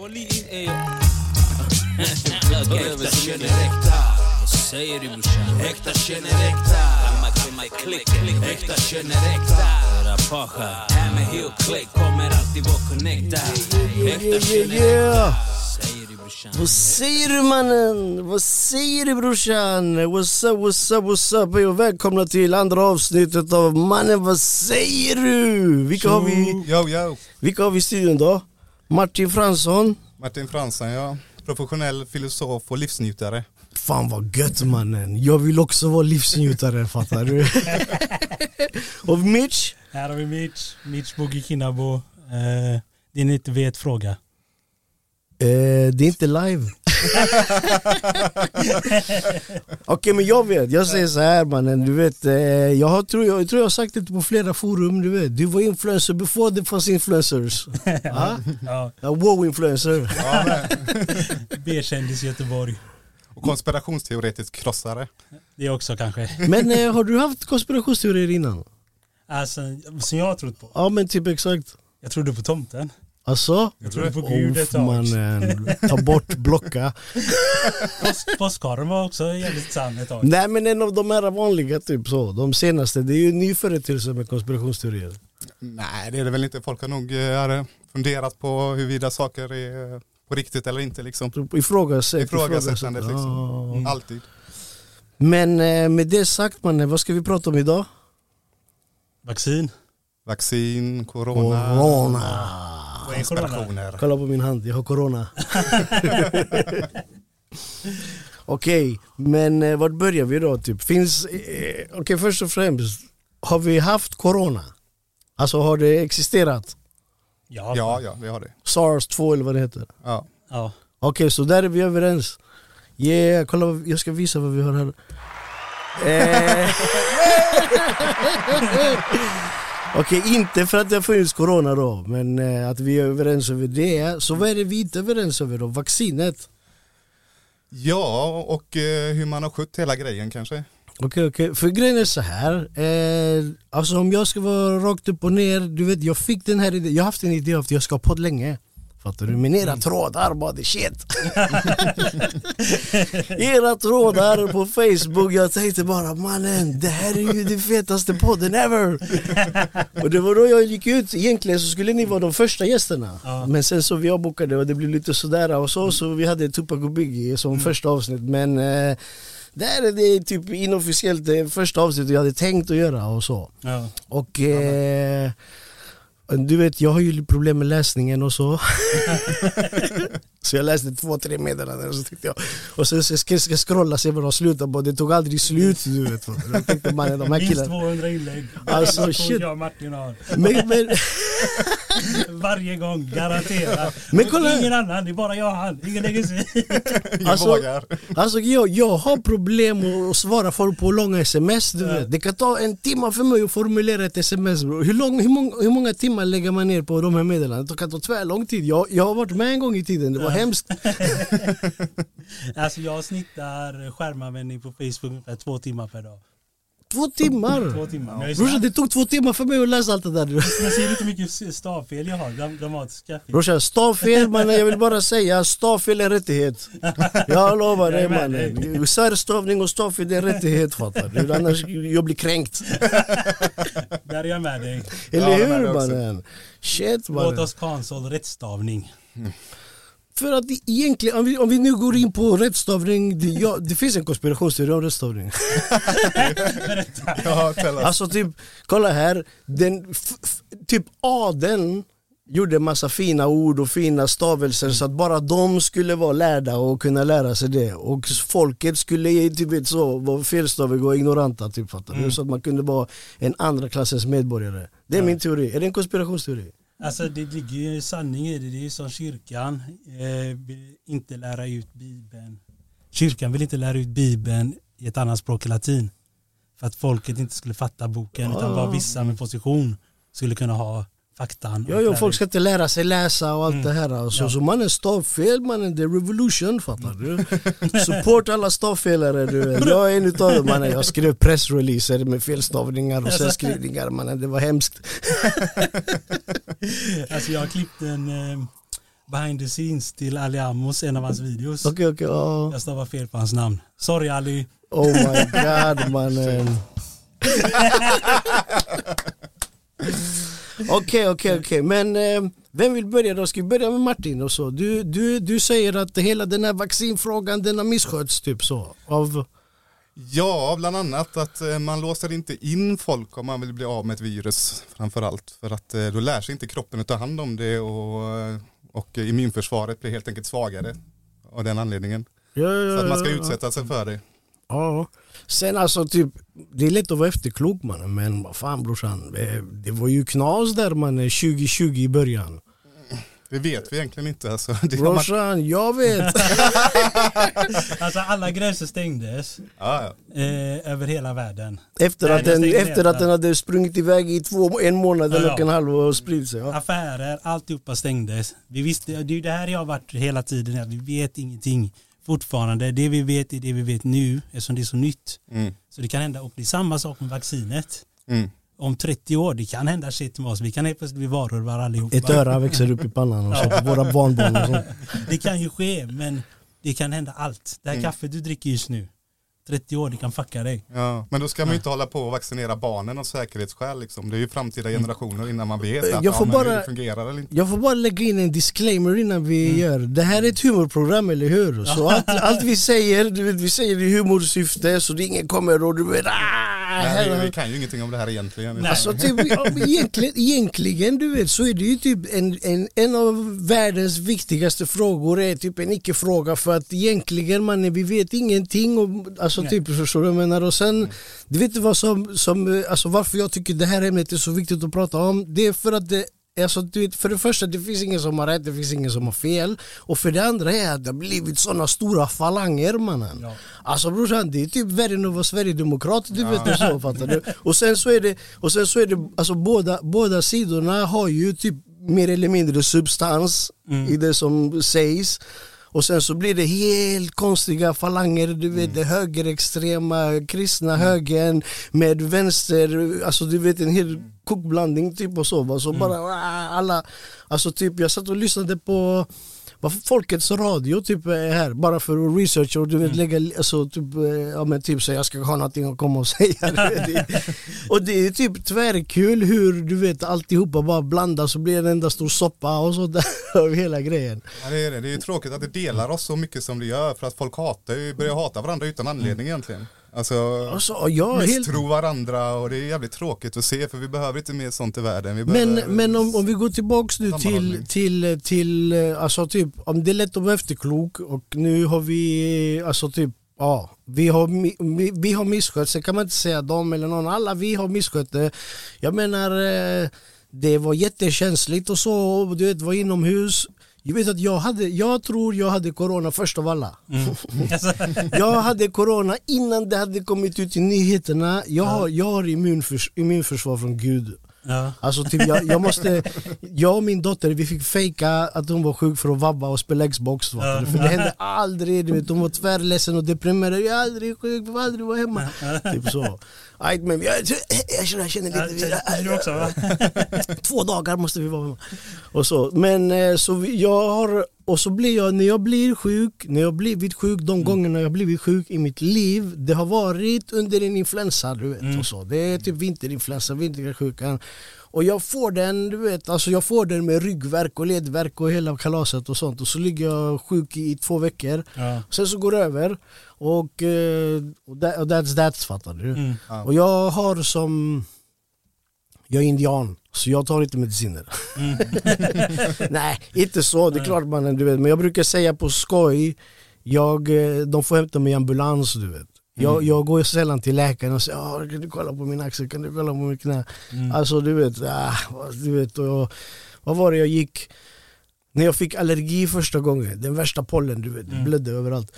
Vad säger du brorsan? Äkta känner äkta. Äkta känner äkta. Rapasha. Här med Hill Click kommer alltid vara connecta. Äkta känner äkta. Vad säger du mannen? Vad säger du brorsan? What's up, what's up, what's up? Hej och välkomna till andra avsnittet av Mannen vad säger du? Vilka har vi, Yo, yo. vilka har vi i studion då? Martin Fransson. Martin Fransson, ja. Professionell filosof och livsnjutare. Fan vad gött mannen. Jag vill också vara livsnjutare fattar du? och Mitch. Här har vi Mitch, Mitch Boogie Kinnabo. Eh, det ni inte vet fråga. Eh, det är inte live. Okej men jag vet, jag säger så här mannen, du vet, eh, jag, har, tror, jag, jag tror jag har sagt det på flera forum, du vet, du var influencer before det fanns influencers. ja? Ja, Ja, wow influencer. Ja. B-kändis Göteborg. och konspirationsteoretisk krossare. Det också kanske. Men eh, har du haft konspirationsteorier innan? Alltså, som jag har trott på. Ja men typ exakt. Jag trodde på tomten. Alltså? Jag trodde på Gud ett tag. mannen, ta bort, blocka. Påsk, påskharen var också jävligt sann ett tag. Nej men en av de här vanliga typ så, de senaste, det är ju en ny företeelse med konspirationsteorier. Nej, det är det väl inte. Folk har nog eh, funderat på huruvida saker är på riktigt eller inte liksom. Ifrågasätt, Ifrågasättandet liksom. Mm. Alltid. Men eh, med det sagt mannen, vad ska vi prata om idag? Vaccin. Vaccin, corona Corona. Och inspirationer. Kolla på min hand, jag har corona. Okej, men eh, vart börjar vi då? Typ? Finns, eh, Okej först och främst, har vi haft corona? Alltså har det existerat? Ja. Ja, ja, vi har det. Sars 2 eller vad det heter? Ja. ja. Okej, så där är vi överens. Yeah, kolla, vad- jag ska visa vad vi har här. Eh. Okej, inte för att det har funnits corona då, men eh, att vi är överens över det. Så vad är det vi inte är överens över då? Vaccinet? ja, och eh, hur man har skött hela grejen kanske. Okej, okej. För grejen är så här. Eh, alltså om jag ska vara rakt upp och ner. Du vet, jag fick den här idén. Jag har haft en idé av att jag ska ha podd länge. Fattar du? Men era trådar bara det shit. era trådar på Facebook. Jag tänkte bara mannen, det här är ju den fetaste podden ever. och det var då jag gick ut. Egentligen så skulle ni vara de första gästerna. Ja. Men sen så vi avbokade och det blev lite sådär och så. Så vi hade Tupac och Biggie som första avsnitt. Men eh, där är det typ inofficiellt det första avsnittet jag hade tänkt att göra och så. ja. Och eh, du vet jag har ju problem med läsningen och så. så jag läste två, tre meddelanden och så tyckte jag Och sen så ska jag scrolla se vad de slutar på, det tog aldrig slut du vet. Jag tänkte man, de här Minst killarna 200 inlägg. Alltså, shit. Jag Martin har. men, men, Varje gång, garanterat. Men kolla- Ingen annan, det är bara jag och han. Ingen lägger sig Alltså- vågar. Alltså jag, jag har problem att svara folk på långa sms du vet. Det kan ta en timme för mig att formulera ett sms bro. Hur, lång, hur, många, hur många timmar lägger man ner på de här meddelandena? Det kan ta tvärlång tid. Jag, jag har varit med en gång i tiden, var hemskt. Alltså jag snittar skärmanvändning på Facebook ungefär två timmar per dag. Två timmar! Två timmar. Men är Brorsan det tog två timmar för mig att läsa allt det där. jag ser inte mycket stavfel jag har, dramatiska fel. Brorsan stavfel mannen, jag vill bara säga stavfel är en rättighet. Jag lovar dig mannen. Särstavning och stavfel det är en rättighet fattar du. Annars jag blir kränkt. Där är jag med dig. Eller Ja, hur mannen? Shit Låt mannen. oss cancel rättstavning. För att det egentligen, om vi, om vi nu går in på rättstavning, det, ja, det finns en konspirationsteori om rättstavning. Ja. Alltså typ, kolla här, den, typ adeln gjorde massa fina ord och fina stavelser så att bara de skulle vara lärda och kunna lära sig det. Och folket skulle typ så, vara felstaviga och ignoranta typ, fattar du? Så att man kunde vara en andra klassens medborgare. Det är min teori, är det en konspirationsteori? Alltså det ligger ju sanning i det. Det är ju som kyrkan eh, vill inte lära ut bibeln. Kyrkan vill inte lära ut bibeln i ett annat språk än latin. För att folket inte skulle fatta boken utan bara vissa med position skulle kunna ha faktan. Ja, ja, folk ska inte lära sig läsa och allt det här. Alltså. Ja. Så mannen stavfel mannen, det är revolution fattar du? Support alla stavfelare du. Jag är en utav dem mannen. Jag skrev pressreleaser med felstavningar och särskrivningar mannen. Det var hemskt. Alltså jag har klippt en eh, behind the scenes till Ali Amos, en av hans videos. Okej, okej. ja. Jag stavar fel på hans namn. Sorry Ali. Oh my god mannen. Okej, okej, okej. Men eh, vem vill börja då? Ska vi börja med Martin och så? Du, du, du säger att hela den här vaccinfrågan den har misskötts typ så. Av, Ja, bland annat att eh, man låser inte in folk om man vill bli av med ett virus framförallt. För att eh, då lär sig inte kroppen att ta hand om det och, eh, och immunförsvaret blir helt enkelt svagare av den anledningen. ja, ja, Så att man ska ja, utsätta sig för det. Ja. Sen alltså typ, det är lätt att vara efterklok mannen men vad fan brorsan. Det, var ju knas där man 2020 i början. Det vet vi egentligen inte. Alltså. Det har man, Brorsan, jag vet. Alltså alla gränser stängdes ja, ja. eh, över hela världen. Efter att, den, efter att den hade sprungit iväg i två, en månad Ja, ja. och en halv och spridit sig. Ja. Affärer, alltihopa stängdes. Vi visste, det är ju det här jag har varit hela tiden, att vi vet ingenting fortfarande. Det vi vet är det vi vet nu eftersom det är så nytt. Mm. Så det kan hända, och det är samma sak med vaccinet. Mm. Om 30 år, det kan hända shit med oss. Vi kan helt plötsligt bli varulvar allihopa. Ett öra växer upp i pannan och så på våra barnbarn och så. Det kan ju ske, men det kan hända allt. Det här Mm. kaffet du dricker just nu, 30 år, det kan fucka dig. Ja, men då ska man ju inte hålla på och vaccinera barnen av säkerhetsskäl. Liksom. Det är ju framtida generationer innan man vet att Jag får ja, bara- hur det fungerar eller inte. Jag får bara lägga in en disclaimer innan vi gör. Det här är ett humorprogram, eller hur? Så allt, allt vi säger, du vet, vi säger det i humorsyfte så det ingen kommer och du vet ah, här- vi kan ju ingenting om det här egentligen. Nej. Alltså typ, egentligen, egentligen du vet så är det ju typ en, en, en av världens viktigaste frågor är typ en icke-fråga för att egentligen man, vi vet ingenting och, alltså Nej. typ förstår du vad jag menar och sen du vet vad som, som, alltså varför jag tycker det här ämnet är så viktigt att prata om det är för att det Alltså, du vet, för det första, det finns ingen som har rätt, det finns ingen som har fel. Och för det andra är att det har blivit sådana stora falanger mannen. Ja. Alltså brorsan, det är typ värre än att vara sverigedemokrat, du vet och så fattar du. Och sen så är det, och sen så är det alltså båda, båda sidorna har ju typ mer eller mindre substans i det som sägs. Och sen så blir det helt konstiga falanger, du vet det högerextrema, kristna högern med vänster, alltså du vet en hel kokblandning typ och så. va. Så bara ah, alla, alltså typ jag satt och lyssnade på vad Folkets radio typ är här bara för att researcha och du vet lägga, alltså typ, eh, ja men typ så jag ska ha någonting att komma och säga. Det- och det är typ tvärkul hur du vet alltihopa bara blandas och blir en enda stor soppa och så där av hela grejen. Ja, det, är det. det är ju tråkigt att det delar oss så mycket som det gör för att folk hatar ju, börjar hata varandra utan anledning egentligen. Alltså Alltså, jag är helt... misstro varandra och det är jävligt tråkigt att se för vi behöver inte mer sånt i världen. Men, men om, om vi går tillbaks nu till, till, till, eh, alltså typ, om det är lätt att vara efterklok och nu har vi, alltså typ, ja, vi har, vi, vi har misskött, sen kan man inte säga dem eller någon, alla vi har misskött det. Jag menar, eh, det var jättekänsligt och så, du vet, var inomhus. Jag vet att jag hade, jag tror jag hade corona först av alla. Alltså, Jag hade corona innan det hade kommit ut i nyheterna. Jag har, jag har immunförs, immunförsvar från Gud. Ja. Alltså typ jag, jag måste, jag och min dotter vi fick fejka att hon var sjuk för att vabba och spela Xbox. du? För det hände aldrig, du vet, hon var tvärledsen och deprimerad. Jag är aldrig sjuk, jag aldrig vara hemma. Typ så. Aj, men jag, jag, känner, jag känner lite, Ja, Du också två dagar måste vi vara hemma. Och så. Men eh, så vi- jag har, och så blir jag, när jag blir sjuk, när jag blivit sjuk, de gångerna jag blivit sjuk i mitt liv, det har varit under en influensa du vet. Och så. Det är typ vinterinfluensa, vintersjukan. Och jag får den, du vet, alltså jag får den med ryggvärk och ledvärk och hela kalaset och sånt. Och så ligger jag sjuk i två veckor. Ja. Sen så går det över. Och, eh, och that, och that's that fattar du. Mm. Ja. Och jag har som, jag är indian. Så jag tar inte mediciner. Mm. Nej, inte så. Det är klart mannen, du vet. Men jag brukar säga på skoj, jag, eh, de får hämta mig i ambulans, du vet. Jag, Mm. jag går sällan till läkaren och säger ah, kan du kolla på min axel, kan du kolla på mitt knä? Mm. Alltså du vet, ah, du vet och jag, vad var det jag gick, när jag fick allergi första gången, den värsta pollen du vet, Mm. blödde överallt.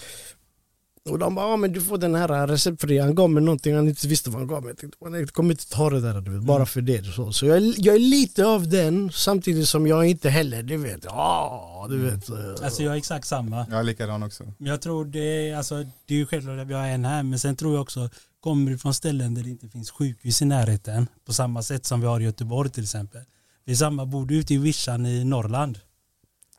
Och de bara, ah, men du får den här receptfria, han gav mig någonting han inte visste vad han gav mig. Jag tänkte, "Man, jag kommer inte ta det där du vet, bara för det. Så, så jag, är- jag är lite av den, samtidigt som jag inte heller, du vet, ah, du vet. eh, Alltså jag är exakt samma. Jag är likadan också. Men Jag tror det är, alltså, det är ju självklart att vi har en här, men sen tror jag också, kommer du från ställen där det inte finns sjukhus i närheten, på samma sätt som vi har i Göteborg till exempel. Vi är samma, bor du ute i Vischan i Norrland,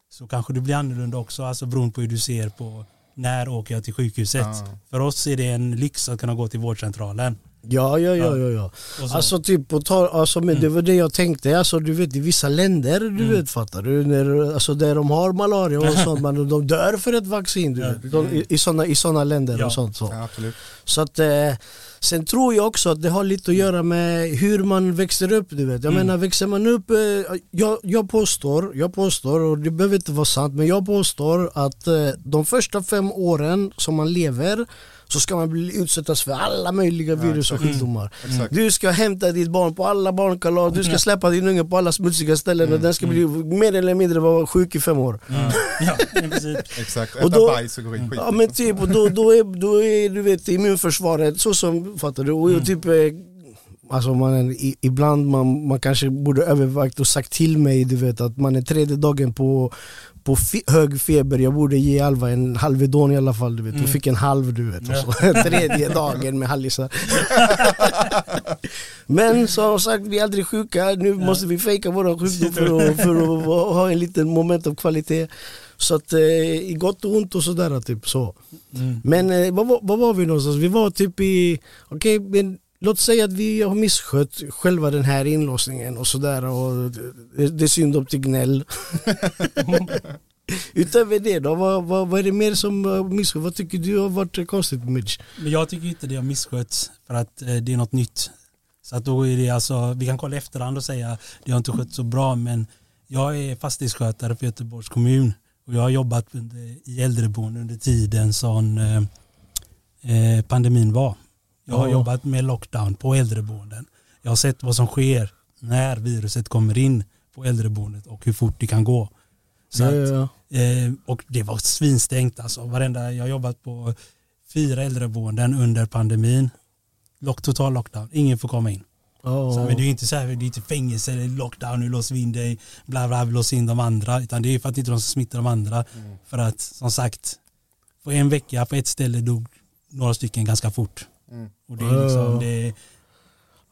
så kanske det blir annorlunda också, alltså beroende på hur du ser på när åker jag till sjukhuset. Ja. För oss är det en lyx att kunna gå till vårdcentralen. Ja, ja, ja, ja. ja. Alltså typ på tal, alltså, men det var det jag tänkte, alltså du vet i vissa länder, du vet fattar du, när, alltså där de har malaria och sånt, men de dör för ett vaccin du Ja. vet, de, i, i sådana i såna länder Ja. och sånt. Så. Ja, absolut. Så att, eh, sen tror jag också att det har lite att göra med hur man växer upp. Du vet. Jag Mm. menar växer man upp, eh, jag, jag, påstår, jag påstår, och det behöver inte vara sant, men jag påstår att eh, de första fem åren som man lever så ska man bli utsättas för alla möjliga virus och sjukdomar. Exakt. Du ska hämta ditt barn på alla barnkalas, du ska släppa din unge på alla smutsiga ställen och den ska bli mer eller mindre vara sjuk i fem år. Ja. Exakt, Och äta då- bajs och skit. Ja men typ, och då, då, är, då är du vet immunförsvaret så som, fattar du? Och Mm. typ, eh, alltså man, i, ibland man, man kanske borde övervägt och sagt till mig du vet att man är tredje dagen på, på fe, hög feber, jag borde ge Alva en Halvedon i alla fall du vet. Hon fick en halv du vet. Och så, tredje dagen med hallisar. men som sagt, vi är aldrig sjuka, nu måste vi fejka våra sjukdom för att, för att ha en liten moment av kvalitet. Så att eh, i gott och ont och sådär typ så. Mm. Men eh, vad, var- vad var vi någonstans? Vi var typ i, okej men låt säga att vi har misskött själva den här inlåsningen och sådär och det, det är synd om till gnäll. Utöver det då, vad, vad, vad är det mer som har misskött? Vad tycker du har varit konstigt Mitch? Men jag tycker inte det har misskötts för att eh, det är något nytt. Så att då är det alltså, vi kan kolla efterhand och säga det har inte skött så bra men jag är fastighetsskötare för Göteborgs kommun och jag har jobbat i äldreboende under tiden som eh, eh, pandemin var. Jag har Ja. jobbat med lockdown på äldreboenden. Jag har sett vad som sker när viruset kommer in på äldreboendet och hur fort det kan gå. Så Ja, att, ja, ja. Eh, och det var svinstängt alltså. Varenda, jag har jobbat på fyra äldreboenden under pandemin. Lock, total lockdown, ingen får komma in. Ja, Så, men det är ju inte så här, det är inte fängelse eller lockdown, nu låser vi in dig, bla bla, vi låser in de andra. Utan det är för att inte de ska smitta de andra. För att som sagt, på en vecka på ett ställe dog några stycken ganska fort. Mm. Och det är liksom, Ja. det,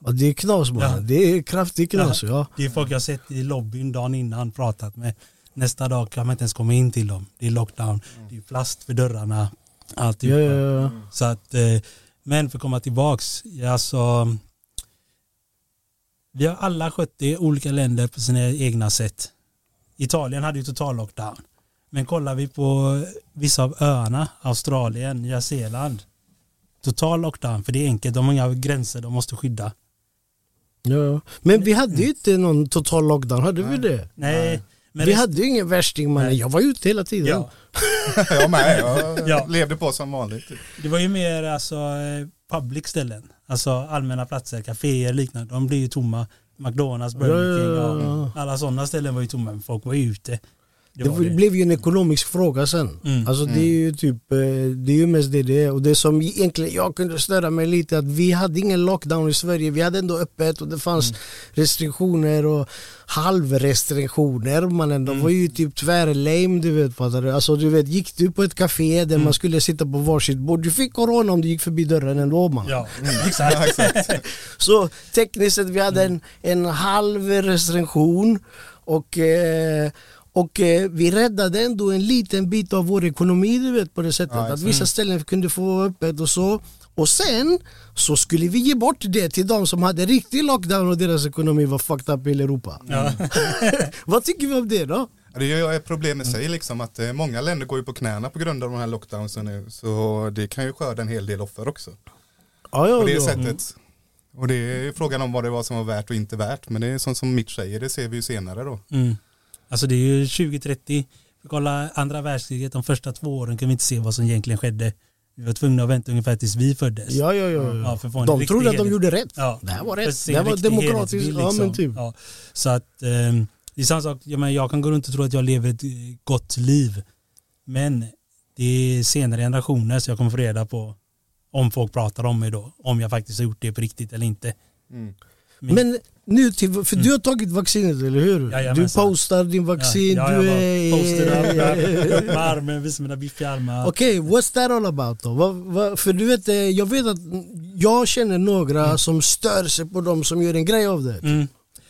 Ja, det är knas bara, Ja. det är kraftig knas ja. det är folk jag sett i lobbyn dagen innan pratat med. Nästa dag kan man inte ens komma in till dem. Det är lockdown, det är plast för dörrarna. Alltihopa. Ja, ja, ja. Så att, eh, men för att komma tillbaks, ja, alltså, vi har alla skött det i olika länder på sina egna sätt. Italien hade ju total lockdown. Men kollar vi på vissa av öarna, Australien, Nya Zeeland, total lockdown, för det är enkelt, de har inga gränser de måste skydda. ja. Men vi hade ju inte någon total lockdown, hade vi det? Nej, men vi rest- hade ju ingen värsting Nej. jag var ute hela tiden. ja, Jag med, jag Ja. levde på som vanligt. det var ju mer alltså eh, public ställen, alltså allmänna platser, kaféer liknande, de blir ju tomma. McDonalds, Burger King, Ja, ja, ja. ja, alla sådana ställen var ju tomma, men folk var ju ute. Det blev ju en ekonomisk fråga sen. Mm. Alltså det är ju typ, eh, det är ju mest det det är. Och det som egentligen jag kunde störa mig lite att vi hade ingen lockdown i Sverige. Vi hade ändå öppet och det fanns Mm. restriktioner och halvrestriktioner. Man ändå Mm. var ju typ tvärlame du vet. fattar du? Alltså du vet, gick du på ett café där Mm. man skulle sitta på varsitt bord, du fick corona om du gick förbi dörren ändå man. Ja, exakt. exakt. Så tekniskt sett vi hade en, en halv restriktion och, eh, och eh, vi räddade ändå en liten bit av vår ekonomi du vet på det sättet. Ja, att vissa ställen kunde få öppet och så. Och sen så skulle vi ge bort det till de som hade riktig lockdown och deras ekonomi var fucked up i Europa. Ja. Vad tycker vi om det då? Det är ett problem i sig liksom att eh, många länder går ju på knäna på grund av de här lockdownsen nu. Så det kan ju skörda en hel del offer också. Ja, ja, På det ja. sättet. Och det är frågan om vad det var som var värt och inte värt. Men det är sånt som Mitch säger, det ser vi ju senare då. Mm. Alltså det är ju 2030. Vi kollar andra världskriget, de första två åren kan vi inte se vad som egentligen skedde. Vi var tvungna att vänta ungefär tills vi föddes. Ja, ja, ja. Ja, för att få en de trodde att de gjorde rätt. Ja. Det här var För rätt. Det här var demokratiskt. helhetsbild, Ja, men liksom. typ. Ja. Så att eh, det är samma sak, jag, menar, jag kan gå runt och tro att jag lever ett eh, gott liv. Men det är senare generationer så jag kommer få reda på om folk pratar om mig då. Om jag faktiskt har gjort det på riktigt eller inte. Mm. Men- Men nu till, för du har tagit vaccinet eller hur? Du Jajamensan. postar din vaccin, ja, du jag är... upp med armen, visade mina biffiga armar. Okej, what's that all about då? Vad, vad, för du vet, eh, jag vet att jag känner några som stör sig på dem som gör en grej av det. Mm.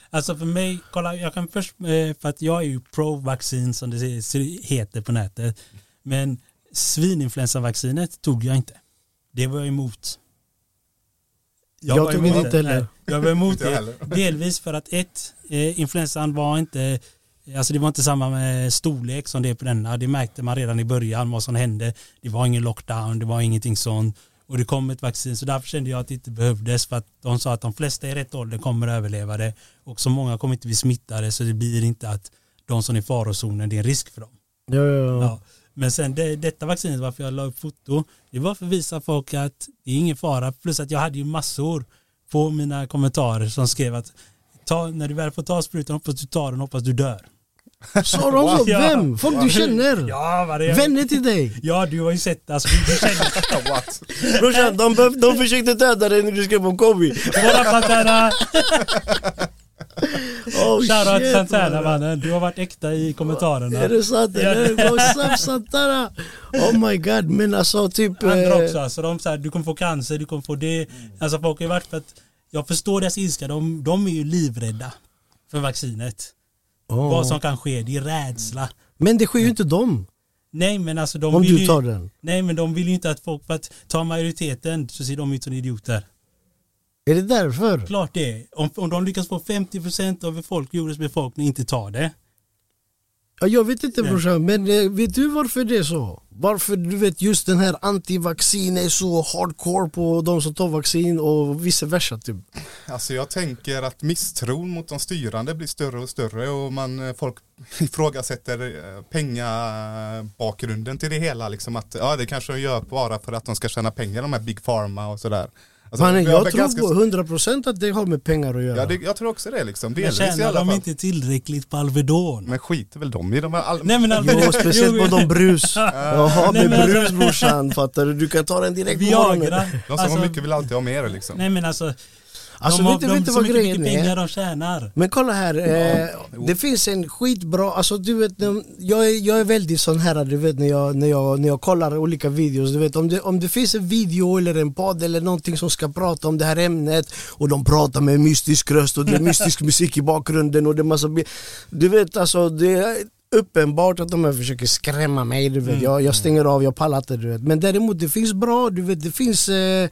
Alltså för mig, kolla jag kan först, eh, för att jag är ju pro-vaccin som det heter på nätet. Men svininfluensavaccinet tog jag inte. Det var jag emot. Jag var tog inte heller. Jag var emot jag det. Delvis för att ett, eh, influensan var inte, alltså det var inte samma med storlek som det är på denna. Det märkte man redan i början vad som hände. Det var ingen lockdown, det var ingenting sånt. Och det kom ett vaccin så därför kände jag att det inte behövdes för att de sa att de flesta i rätt ålder kommer att överleva det och så många kommer inte bli smittade så det blir inte att de som är i farozonen det är en risk för dem. Ja, ja, ja. Ja. Men sen det, detta vaccinet, varför jag la upp foto, det var för att visa folk att det är ingen fara. Plus att jag hade ju massor på mina kommentarer som skrev att ta, när du väl får ta sprutan hoppas du tar den, hoppas du dör. Sa de så? Vem? Folk du känner? Ja. Vänner till dig? Ja, du har ju sett alltså, du, känner What? Brorsan, de, de försökte döda dig när du skrev om våra Pantera, Oh, shoutout shit, Santana mannen. Du har varit äkta i kommentarerna. Är det sant? What's up Santana? Oh my god, men alltså typ... Andra eh, också, alltså de säger du kommer få cancer, du kommer få det. Alltså folk har ju varit för att, jag förstår deras ilska, de, de är ju livrädda för vaccinet. åh. Vad som kan ske, det är rädsla. Men det sker ju inte dem. Nej men alltså de Om vill du ju, tar den. Nej men de vill ju inte att folk, för att ta majoriteten så ser de ut som idioter. Är det därför? Klart det är. Om, om de lyckas få 50% av folk, jordens befolkning inte tar det. Ja, jag vet inte brorsan, men eh, vet du varför det är så? Varför du vet just den här antivaccin är så hardcore på de som tar vaccin och vice versa typ. Alltså jag tänker att misstron mot de styrande blir större och större och man, eh, folk ifrågasätter eh, pengabakgrunden till det hela. Liksom att ja, det kanske de gör bara för att de ska tjäna pengar, de här Big Pharma och sådär. Alltså, har jag väl tror ganska- på 100% att det har med pengar att göra. Ja, det, jag tror också det liksom. Men Delvis i tjänar alla de fall. inte tillräckligt på Alvedon? Men skiter väl de i de här all... Nej men Alvedon. Jo, speciellt på de brus. Jaha, Nej, med men alltså- brus brorsan, fattar du? Du kan ta den direkt på morgonen. De som Alltså, har mycket vill alltid ha mer liksom. Nej men alltså, Alltså de har, vet de, vet så vad mycket, grejen mycket pengar de tjänar. Men kolla här, eh, det finns en skitbra, alltså du vet, jag är, jag är väldigt sån här, du vet när jag, när jag, när jag kollar olika videos, du vet om det, om det finns en video eller en podd eller någonting som ska prata om det här ämnet och de pratar med mystisk röst och det är mystisk musik i bakgrunden och det är massa, du vet alltså det är uppenbart att de här försöker skrämma mig, du vet. Jag, jag stänger av, jag pallar inte du vet. Men däremot det finns bra, du vet det finns eh,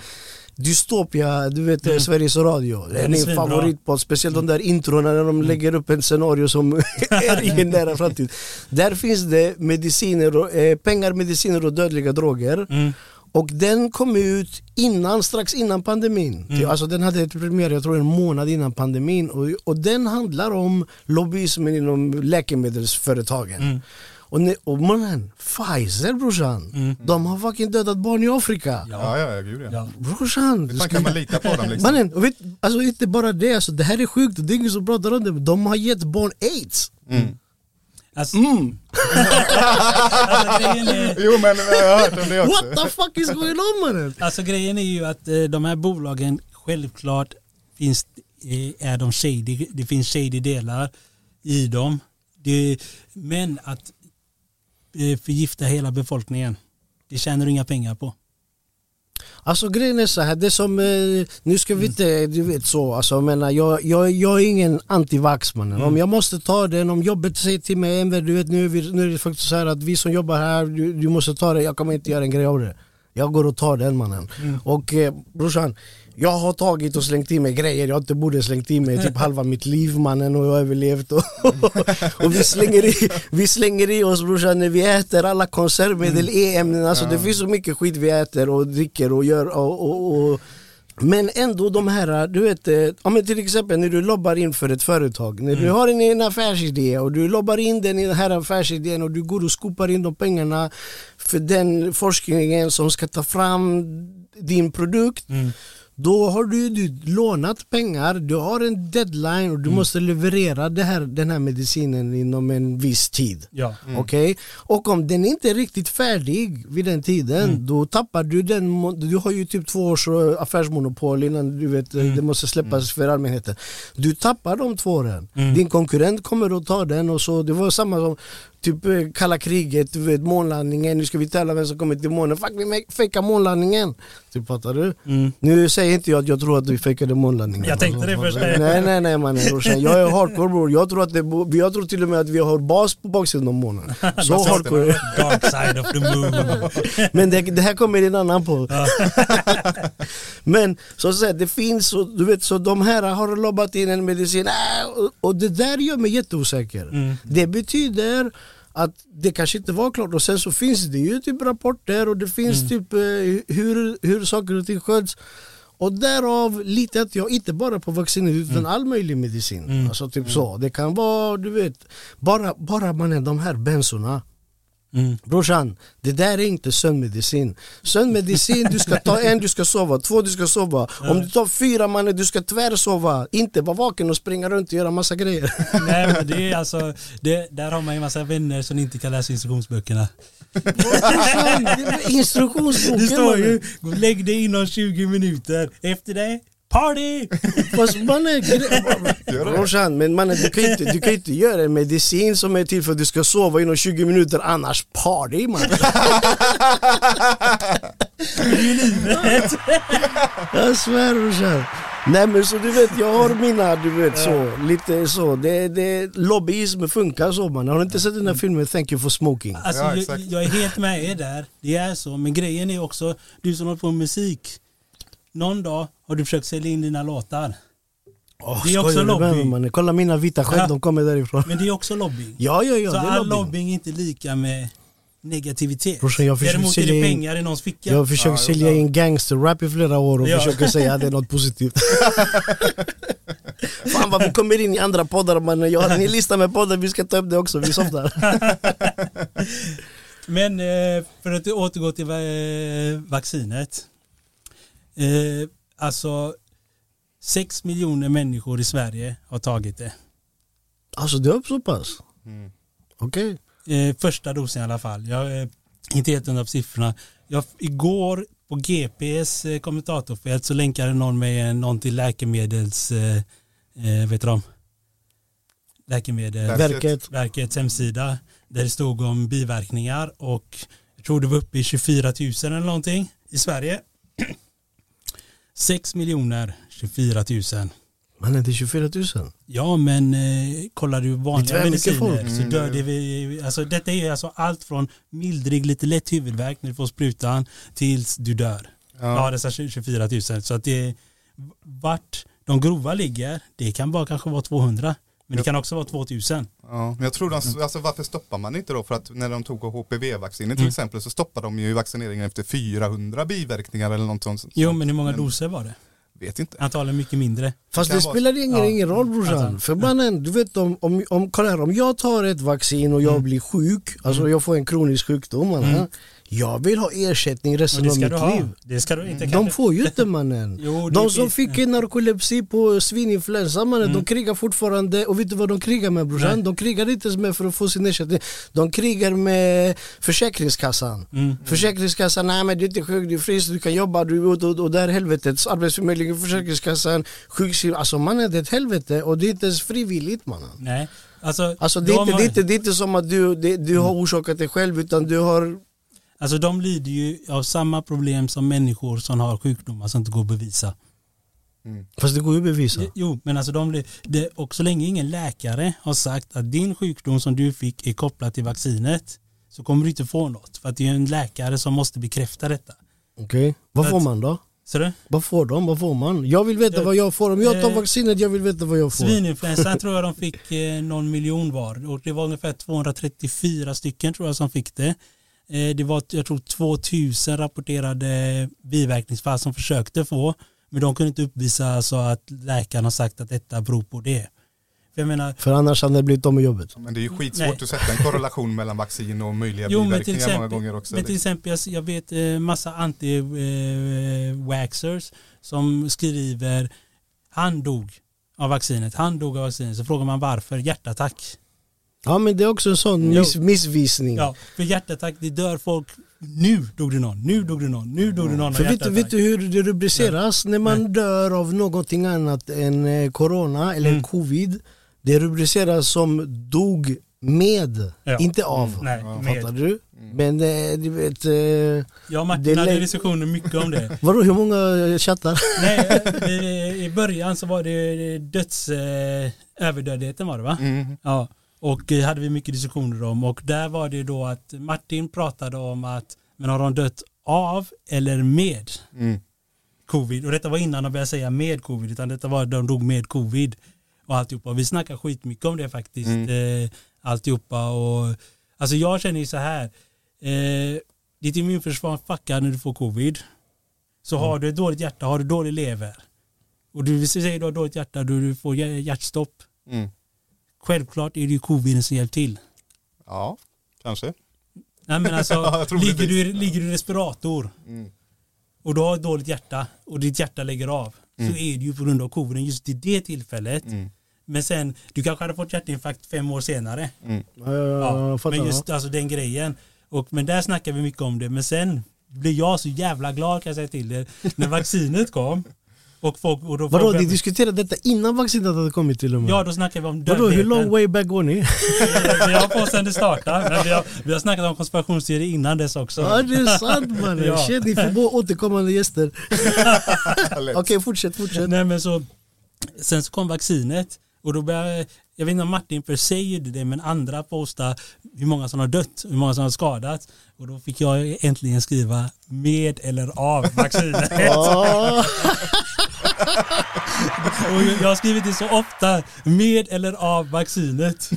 Dystopia, du vet mm. Sveriges Radio. Det är min favoritpodd, speciellt de där introna när de lägger upp en scenario som är i en nära framtid. Där finns det mediciner och, eh, pengar, mediciner och dödliga droger. Mm. Och den kom ut innan, strax innan pandemin. Mm. Alltså den hade ett premiär, jag tror en månad innan pandemin. Och, och den handlar om lobbyismen inom läkemedelsföretagen. Och, ne- och mannen, Pfizer brorsan, Mm. de har fucking dödat barn i Afrika. Ja, ja, ja, gud ja. Ja. Brorsan, Hur fan kan man lita på dem liksom? Mannen, och vet, alltså inte bara det, alltså, det här är sjukt, det är ingen som pratar om det, men de har gett barn aids. Mm. Alltså, Mm. alltså, är, Jo men jag har hört om det också. What the fuck is going on mannen? alltså grejen är ju att eh, de här bolagen självklart finns, eh, är de shady, det finns shady delar i dem. Det, men att eh, förgifta hela befolkningen, det tjänar du inga pengar på. Alltså grejen är så här, det som, eh, nu ska vi inte, du vet så, alltså, jag, menar, jag, jag, jag är ingen antivax mannen. Om jag måste ta den, om jobbet säger till mig, du vet nu är, vi, nu är det faktiskt så här att vi som jobbar här, du, du måste ta det, jag kommer inte göra en grej av det. Jag går och tar den mannen. Och eh, brorsan, jag har tagit och slängt i mig grejer jag inte borde slängt i mig typ halva mitt liv mannen och jag har överlevt. Och, och vi, slänger i, vi slänger i oss brorsan när vi äter alla konservmedel, e-ämnen, alltså det finns så mycket skit vi äter och dricker och gör och, och, och. Men ändå de här, du vet, eh, ja, men till exempel när du lobbar in för ett företag, när du har en, en affärsidé och du lobbar in den i den här affärsidén och du går och skopar in de pengarna för den forskningen som ska ta fram din produkt då har du, du lånat pengar, du har en deadline och du måste leverera det här, den här medicinen inom en viss tid. Ja. Okej? Och om den inte är riktigt färdig vid den tiden då tappar du den, du har ju typ två års eh, affärsmonopol innan du vet eh, det måste släppas för allmänheten. Du tappar de två åren. Din konkurrent kommer att ta den och så, det var samma som typ eh, kalla kriget, du vet månlandningen, nu ska vi tävla vem som kommer till månen. Fuck vi fejkar månlandningen. Typ fattar du? Mm. Nu säger inte jag att jag tror att vi fejkade månlandningen. Jag tänkte det först. Nej nej nej mannen brorsan, jag är hardcore bror. Jag tror, att det, jag tror till och med att vi har bas på baksidan av månen. Så hardcore. Dark side of the moon. Men det, det här kommer i en annan. Ja. Men så att säga, det finns, så, du vet, så de här har lobbat in en medicin äh, och, och det där gör mig jätteosäker. Mm. Det betyder att det kanske inte var klart och sen så finns det ju typ rapporter och det finns Mm. typ eh, hur, hur saker och ting sköts. Och därav litar jag inte bara på vaccinet utan all möjlig medicin. Mm. Alltså typ så. Det kan vara, du vet, bara, bara man är de här bensorna. Mm. Brorsan, det där är inte sömnmedicin. Sömnmedicin, du ska ta en, du ska sova, två, du ska sova. Om du tar fyra mannen, du ska tvärsova. Inte vara vaken och springa runt och göra massa grejer. Nej men det är alltså, det, där har man ju massa vänner som inte kan läsa instruktionsböckerna. Brorsan, instruktionsboken Det står ju, "Gå och lägg dig inom 20 minuter. Efter det, party! Fast mannen, brorsan, men mannen du kan, inte, du kan inte göra en medicin som är till för att du ska sova inom 20 minuter annars party man. Jag svär brorsan. Nej men så du vet, jag har mina, du vet så, lite så. Det, det, lobbyism funkar så man. Har du inte sett den här filmen Thank you for smoking? Alltså, Ja, jag, exakt. jag är helt med er där. Det är så. Men grejen är också, du som håller på med musik. Någon dag har du försökt sälja in dina låtar. Oh, Det är också lobby. Man. Kolla mina vita skägg, Ja. de kommer därifrån. Men det är också lobbying. Ja, ja, ja, så det är all lobbying. lobbying är inte lika med negativitet. Brorsan, jag försöker Däremot är det in- pengar i någons ficka. Jag försöker Ja, sälja in gangsterrap i flera år och Ja. försöker säga att det är något positivt. Fan vad vi kommer in i andra poddar man. Jag har en lista med poddar, vi ska ta upp det också, vi softar. Men eh, för att återgå till eh, vaccinet. Eh, alltså 6 miljoner människor i Sverige har tagit det. Alltså det är upp så pass? Mm. Okej. Eh, första dosen i alla fall. Jag är inte helt hundra på siffrorna. Jag, igår på GPs eh, kommentatorfält så länkade någon med någon till läkemedels, eh, eh, vet du de? Läkemedelsverkets Verket. hemsida där det stod om biverkningar och jag tror det var uppe i 24 000 eller någonting i Sverige. 6 miljoner 24 000. Mannen det är 24 000. Ja men eh, kollar du vanliga Det är mediciner så dör det vi, alltså detta är alltså allt från mildrig lite lätt huvudvärk när du får sprutan tills du dör. Ja, Ja. dessa 24 000 så att det vart de grova ligger det kan bara kanske vara 200 men det kan också vara 2000. Ja, men jag tror de, alltså varför stoppar man inte då? För att när de tog HPV-vaccinet till Mm. exempel så stoppade de ju vaccineringen efter 400 biverkningar eller något sånt. Jo men hur många doser var det? Vet inte. Antagligen mycket mindre. Fast det vara- spelar ingen, Ja. ingen roll brorsan. Alltså. För mannen, du vet om, om, om, kolla här, om jag tar ett vaccin och jag Mm. blir sjuk, alltså jag får en kronisk sjukdom. Mm. Jag vill ha ersättning resten av ska mitt ha. liv. Det ska du inte De får ju inte mannen. Jo, De som fick narkolepsi på svininfluensa mannen, Mm. de krigar fortfarande och vet du vad de krigar med brorsan? Nej. De krigar inte med för att få sin ersättning. De krigar med Försäkringskassan. Mm. Försäkringskassan, nej men du är inte sjuk, du är frisk, du kan jobba, du och, och, och där helvetet. Arbetsförmedlingen, Försäkringskassan, sjukskrivning. Alltså mannen det är ett helvete och det är inte ens frivilligt mannen. Nej. Alltså, Alltså det är, de inte, har- det, är inte, det är inte som att du, det, du har orsakat det själv utan du har Alltså de lider ju av samma problem som människor som har sjukdomar som inte går att bevisa. Fast det går ju att bevisa. Jo, men alltså de, det, och så länge ingen läkare har sagt att din sjukdom som du fick är kopplad till vaccinet så kommer du inte få något. För att det är en läkare som måste bekräfta detta. Okej, vad Att- får man då? Så det? Vad får de? Vad får man? Jag vill veta Eh, vad jag får. Om jag tar eh, vaccinet, jag vill veta vad jag får. Svininfluensan tror jag de fick eh, någon miljon var och det var ungefär 234 stycken tror jag som fick det. Eh, det var jag tror 2000 rapporterade biverkningsfall som försökte få men de kunde inte uppvisa så att läkaren har sagt att detta beror på det. För jag menar, För annars hade det blivit om med jobbet. Men det är ju skitsvårt Nej. att sätta en korrelation mellan vaccin och möjliga Jo, biverkningar många exempel, gånger också. men till exempel jag, jag vet eh, massa anti-waxers som skriver han dog av vaccinet, han dog av vaccinet. Så frågar man varför, hjärtattack. Ja men det är också en sån Jo. miss, missvisning. Ja, för hjärtattack, det dör folk. Nu dog det någon, nu dog det någon, nu dog det någon För vet vet du hur det rubriceras när man dör av någonting annat än eh, corona eller Mm. covid? Det rubriceras som dog med, Ja. inte av. Nej, Fattar med. du? Men eh, du vet, eh, Jag och Det Martin hade diskussioner mycket om det. vadå hur många chattar? Nej, i, i början så var det döds... Eh, överdödligheten var det va? Mm. Ja. Och eh, hade vi mycket diskussioner om och där var det då att Martin pratade om att men har de dött av eller med Mm. covid? Och detta var innan de började säga med covid utan detta var de dog med covid och alltihopa. Vi snackar skitmycket om det faktiskt. Eh, alltihopa och alltså jag känner ju så här. Eh, ditt immunförsvar fuckar när du får covid. Så har du ett dåligt hjärta, har du dålig lever och du säger du har dåligt hjärta du får hjär- hjärtstopp. Mm. Självklart är det ju coviden som hjälpt till. Ja, kanske. Nej men alltså, ligger, du, ligger du i respirator Mm. och du har ett dåligt hjärta och ditt hjärta lägger av så är det ju på grund av coviden just i det tillfället. Mm. Men sen, du kanske hade fått hjärtinfarkt fem år senare. Mm. Ja, men just alltså den grejen. Och, men där snackar vi mycket om det. Men sen blev jag så jävla glad kan jag säga till er när vaccinet kom. Och folk, och då Vadå, ni diskuterade detta innan vaccinet hade kommit till och med? Ja, då snackar vi om Vadå, hur dödligheten. long way back går ni? Vi har på sen det startade. Men vi har, vi har snackat om konspirationsteorier innan dess också. Ja det är sant mannen, Ja. shit ni får bara återkommande gäster. Okej fortsätt, fortsätt. Nej men så, sen så kom vaccinet och då började, jag vet inte om Martin för sig gjorde det men andra postade hur många som har dött, hur många som har skadats och då fick jag äntligen skriva med eller av vaccinet. Ja. och jag har skrivit det så ofta, med eller av vaccinet.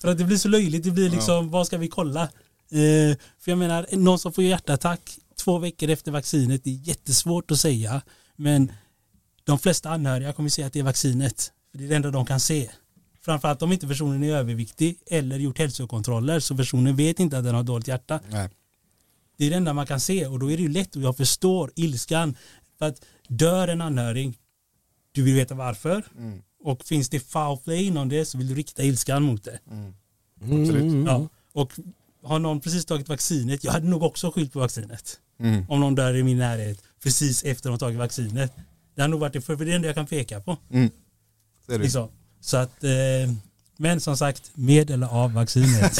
För att det blir så löjligt, det blir liksom, vad ska vi kolla? Eh, för jag menar, någon som får hjärtattack två veckor efter vaccinet, det är jättesvårt att säga. Men de flesta anhöriga kommer säga att det är vaccinet. För det är det enda de kan se. Framförallt om inte personen är överviktig eller gjort hälsokontroller så personen vet inte att den har dåligt hjärta. Nej. Det är det enda man kan se och då är det ju lätt och jag förstår ilskan. För att dör en anhörig, du vill veta varför. Mm. Och finns det foul play inom det så vill du rikta ilskan mot det. Absolut. Ja. Och har någon precis tagit vaccinet, jag hade nog också skyllt på vaccinet. Mm. Om någon dör i min närhet precis efter de tagit vaccinet. Det har nog varit det, för det är det enda jag kan peka på. Mm. Är det. Liksom. Så att, eh, men som sagt, med eller av vaccinet.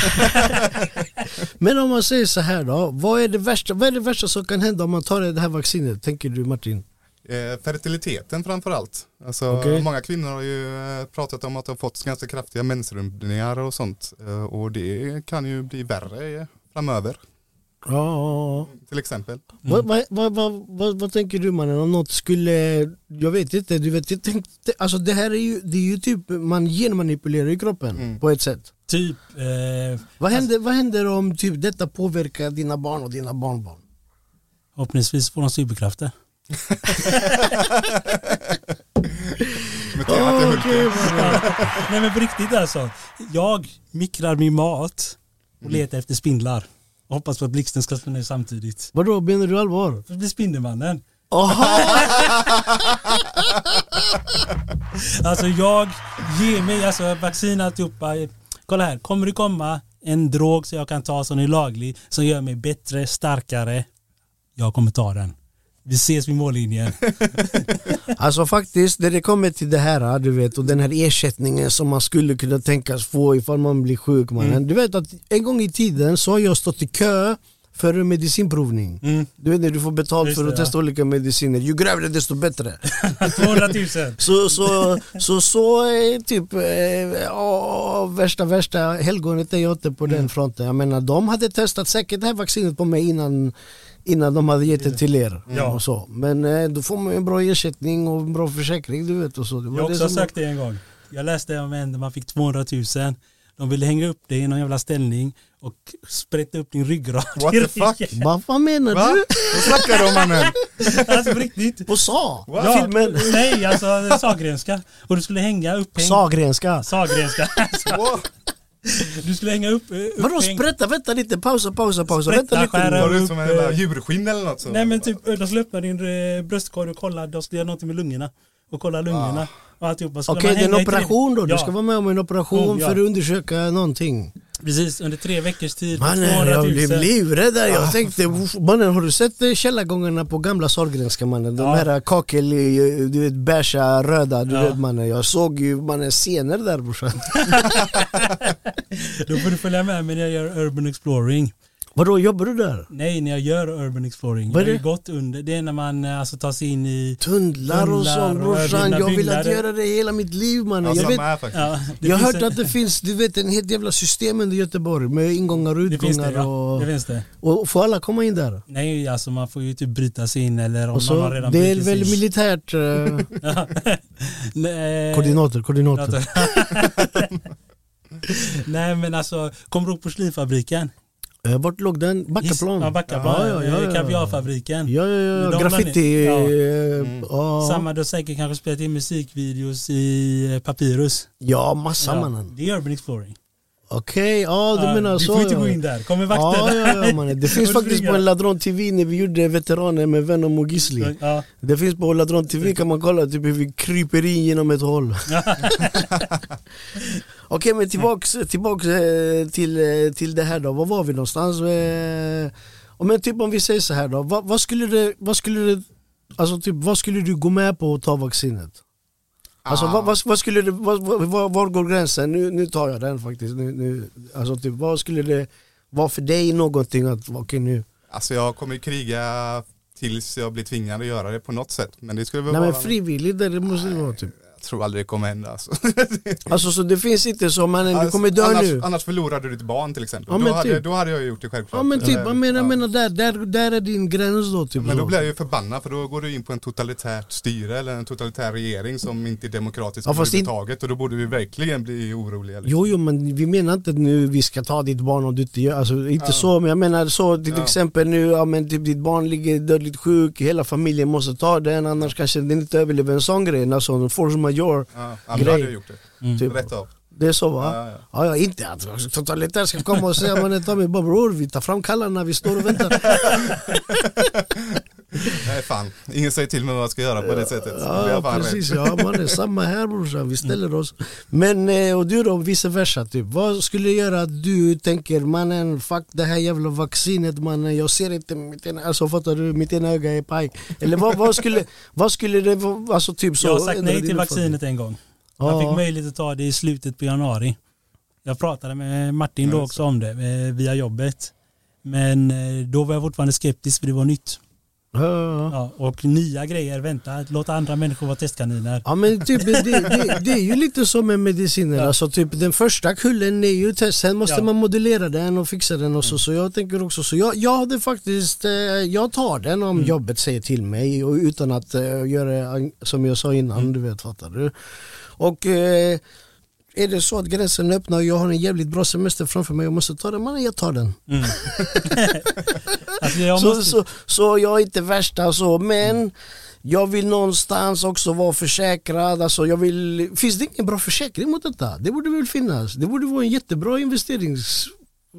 Men om man säger så här då, vad är, det värsta, vad är det värsta som kan hända om man tar det här vaccinet, tänker du Martin? Eh, fertiliteten framför allt. Alltså, Okej. Många kvinnor har ju eh, pratat om att de har fått ganska kraftiga mensrubbningar och sånt. Eh, och det kan ju bli värre eh, framöver. Ja, Till exempel. ja. Vad, vad, vad, vad, vad, vad tänker du mannen om något skulle, jag vet inte, du vet, jag tänkte, alltså det här är ju, det är ju typ, man genmanipulerar ju kroppen Mm. på ett sätt. typ, eh, Vad händer, vad händer om typ detta påverkar dina barn och dina barnbarn? förhoppningsvis får de superkrafter. Mannen. Nej men på riktigt alltså. Jag mikrar min mat och letar efter spindlar. Hoppas på att blixten ska slå ner samtidigt. Vadå, menar du allvar? För att bli Spindelmannen. Aha! Alltså jag ger mig, alltså vaccin alltihopa. Kolla här, kommer det komma en drog som jag kan ta som är laglig, som gör mig bättre, starkare? Jag kommer ta den. Vi ses vid mållinjen. Alltså faktiskt, när det kommer till det här, du vet, och den här ersättningen som man skulle kunna tänkas få ifall man blir sjuk mannen. Du vet att en gång i tiden så har jag stått i kö för medicinprovning. Mm. Du vet när du får betalt Just för det, att ja. testa olika mediciner. Ju grövre desto bättre. 200 000. Så så, så, så är typ eh, ja, värsta värsta helgonet är jag inte på den fronten. Jag menar de hade testat säkert det här vaccinet på mig innan Innan de hade gett det till er Ja. och så. Men eh, då får man en bra ersättning och en bra försäkring du vet och så. Det Jag har det också sagt det en gång. Jag läste om en där man fick 200 000. De ville hänga upp dig i någon jävla ställning och sprätta upp din ryggrad. What the fuck? Vad fan menar Va? du? Vad snackar du om mannen? alltså på riktigt. På SA? Ja, Filmen? Nej, alltså Sahlgrenska. Och du skulle hänga upphängd. Sahlgrenska? Sahlgrenska. Wow. Du skulle hänga upp, eh, Vadå upphängd. sprätta? Vänta lite, pausa, pausa, pausa. Sprätta, Vänta lite. Var det som en jävla djurskinn eller något? Så? Nej men typ, de skulle öppna din eh, bröstkorg och kolla, de skulle göra någonting med lungorna. Och kolla lungorna. Och alltihopa. Okej, man det är en i tre- operation då. Du Ja. ska vara med om en operation Oh, ja. för att undersöka någonting. Precis, under tre veckors tid. Mannen 200 jag 000. blev livrädd där. Jag tänkte, "Uff, mannen har du sett eh, källargångarna på gamla Sahlgrenska mannen? De Ja. här kakel, eh, du vet beiga, röda, du Ja. vet mannen. Jag såg ju mannen scener där brorsan. Då får du följa med mig när jag gör urban exploring. Vadå, jobbar du där? Nej, när jag gör urban exploring. Vad är jag har ju det? gått under. Det är när man eh, alltså, tar sig in i... Tunnlar och sånt och brorsan. Jag vill att byggnader. göra det hela mitt liv mannen. Jag Jag, vet, här faktiskt. Ja, det jag har hört en- att det finns du vet, en helt jävla system under Göteborg med ingångar och Det finns det, utgångar. ja. och, Det finns det. och får alla komma in där? Nej, alltså man får ju typ bryta sig in eller om Och man så, har redan det är väl militärt eh, Ja. Nej, koordinater, koordinater. Nej men alltså, kommer du ihåg porslinfabriken? Eh, Vart låg den? Backaplan? Ja, Backaplan. Ja, ja, ja, ja. Kaviarfabriken. Ja, ja, ja. Graffiti. Ja. Mm. Ja. Samma, du har säkert kanske spelat in musikvideos i eh, Papyrus. ja, massa Ja, mannen. det är urban exploring. Okej, ja du Ja, menar vi så. får inte ja. gå in där, kommer Ja, vakterna. ja, ja, mannen. Det finns faktiskt på en Ladron TV när vi gjorde Veteraner med Venom och Gisli. Ja. Det finns på Ladron TV kan man kolla typ hur vi kryper in genom ett hål. Okej men tillbaks, tillbaks eh, till, eh, till det här då, var var vi någonstans? Eh, Men typ om vi säger så här då, vad, vad skulle det, vad skulle det, alltså typ vad skulle du gå med på att ta vaccinet? Alltså vad, vad, vad skulle det, vad, vad, var, går gränsen? Nu, nu tar jag den faktiskt. Nu, nu, alltså typ vad skulle det vara för dig någonting att, okej nu. Alltså jag kommer kriga tills jag blir tvingad att göra det på något sätt. Men det skulle väl Nej vara... men frivilligt det måste det vara typ. Tror aldrig det kommer hända alltså. Alltså så det finns inte så mannen du kommer dö annars, nu. annars förlorar du ditt barn till exempel. Ja, då, hade, typ. då hade jag gjort det självklart. Ja men typ, jag menar, ja. menar där, där, där är din gräns då typ. Men då blir jag ju förbannad för då går du in på en totalitärt styre eller en totalitär regering som inte är demokratisk Ja, fast in- överhuvudtaget och då borde vi verkligen bli oroliga. Liksom. Jo jo men vi menar inte att nu vi ska ta ditt barn om du inte gör, alltså inte Ja. så men jag menar så till Ja. exempel nu, ja men typ ditt barn ligger dödligt sjuk, hela familjen måste ta den annars kanske den inte överlever en sån grej, alltså en force majeure. Ja, ja, men då Grej. hade jag gjort det. Mm. Typ. Rätt av. Det är så va? Ja, ja. Ja, ja inte att totalitär ska komma och säga man ta mig bara bror vi tar fram kallarna, vi står och väntar. Nej fan, ingen säger till mig vad jag ska göra på det sättet. Ja precis, rädd. ja man är samma här brorsan, vi ställer oss. Men eh, och du då, vice versa typ. Vad skulle göra att du tänker mannen fuck det här jävla vaccinet mannen, jag ser inte mitt ena, alltså fattar du, mitt ena öga är paj. Eller vad, vad, skulle, vad skulle det vara, alltså typ så. Jag har sagt nej till vaccinet en gång. Jag Ja. fick möjlighet att ta det i slutet på januari. Jag pratade med Martin då också om det eh, via jobbet. Men eh, då var jag fortfarande skeptisk för det var nytt. Ja, ja, ja. Ja, och nya grejer, vänta, låta andra människor vara testkaniner. Ja men typ, det, det, det är ju lite så med mediciner, Ja. alltså typ den första kullen är ju test, sen måste man modellera den och fixa den och så, så jag tänker också så, jag, jag hade faktiskt, eh, jag tar den om Mm. jobbet säger till mig och utan att eh, göra som jag sa innan, Mm. du vet fattar du. Och eh, är det så att gränsen öppnar och jag har en jävligt bra semester framför mig och måste ta den, man jag tar den. Mm. alltså jag Så, måste, så, så jag är inte värsta så, men jag vill någonstans också vara försäkrad. Alltså jag vill, finns det ingen bra försäkring mot detta? Det borde väl finnas. Det borde vara en jättebra investerings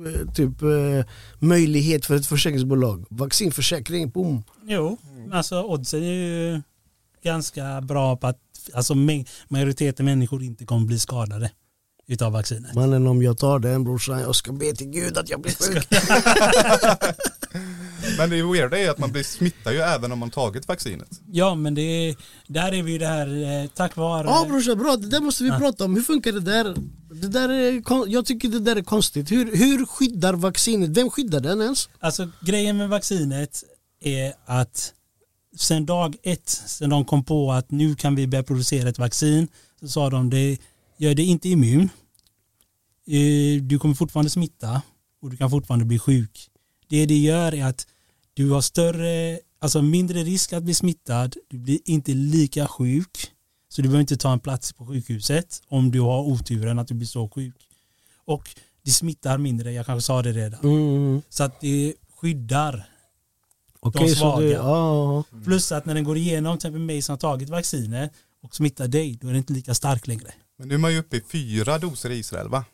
eh, typ eh, möjlighet för ett försäkringsbolag. Vaccinförsäkring, boom. Jo, alltså oddsen är ju ganska bra på att alltså, ma- majoriteten människor inte kommer bli skadade utav vaccinet. Mannen om jag tar den brorsan, jag ska be till gud att jag blir sjuk. Men det weirda är att man blir smittad ju även om man tagit vaccinet. Ja, men det är, där är vi ju det här eh, tack vare... Ja brorsan, bra, det där måste vi Ja. prata om. Hur funkar det där? Det där är, jag tycker det där är konstigt. Hur, hur skyddar vaccinet? Vem skyddar den ens? Alltså grejen med vaccinet är att sen dag ett, sen de kom på att nu kan vi börja producera ett vaccin, så sa de det gör det inte immun. Eh, Du kommer fortfarande smitta och du kan fortfarande bli sjuk. Det det gör är att du har större, alltså mindre risk att bli smittad, du blir inte lika sjuk, så du behöver inte ta en plats på sjukhuset om du har oturen att du blir så sjuk. Och det smittar mindre, jag kanske sa det redan. Mm. Så att det skyddar. Okej, så svaga. det, ja. Plus att när den går igenom till exempel mig som har tagit vaccinet och smittar dig, då är den inte lika stark längre. Men nu är man ju uppe i fyra doser i Israel va?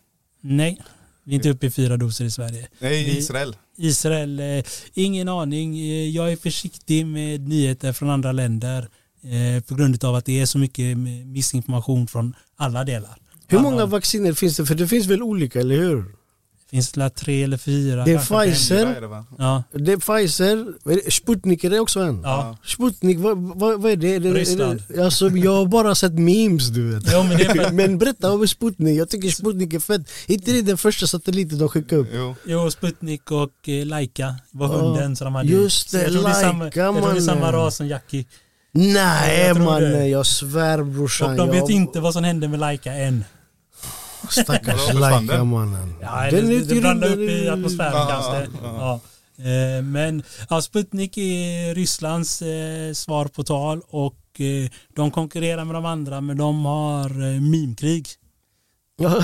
Nej, vi är inte uppe i fyra doser i Sverige. Nej, Vi- Israel. Israel, eh, ingen aning. Eh, Jag är försiktig med nyheter från andra länder eh, på grund av att det är så mycket missinformation från alla delar. Hur Alla- många vacciner finns det? För det finns väl olika, eller hur? Finns det tre eller fyra? Det är. Pfizer. Är det? Ja, Det är Pfizer, är? Sputnik är det också en? ja. Sputnik, vad, vad, vad är det? Är det, Ryssland. Är det alltså, jag har bara sett memes du vet. Jo, men det är Men berätta om Sputnik, jag tycker Sputnik är fett. inte det den första satelliten de skickade upp? Jo. Jo, Sputnik och eh, Laika var Ja, hunden som de hade. just det, är Laika, jag tror det är mannen. samma ras som Jackie. Nej mannen, jag svär brorsan. Och de vet jag, inte vad som hände med Laika än. Stackars Vadå, försvann Laika den? mannen. Ja, Den det, är det, runden upp i atmosfären Ja, kanske. ja. Ja. Eh, Men ja, Sputnik är Rysslands eh, svar på tal och eh, de konkurrerar med de andra men de har eh, mimkrig. Ja,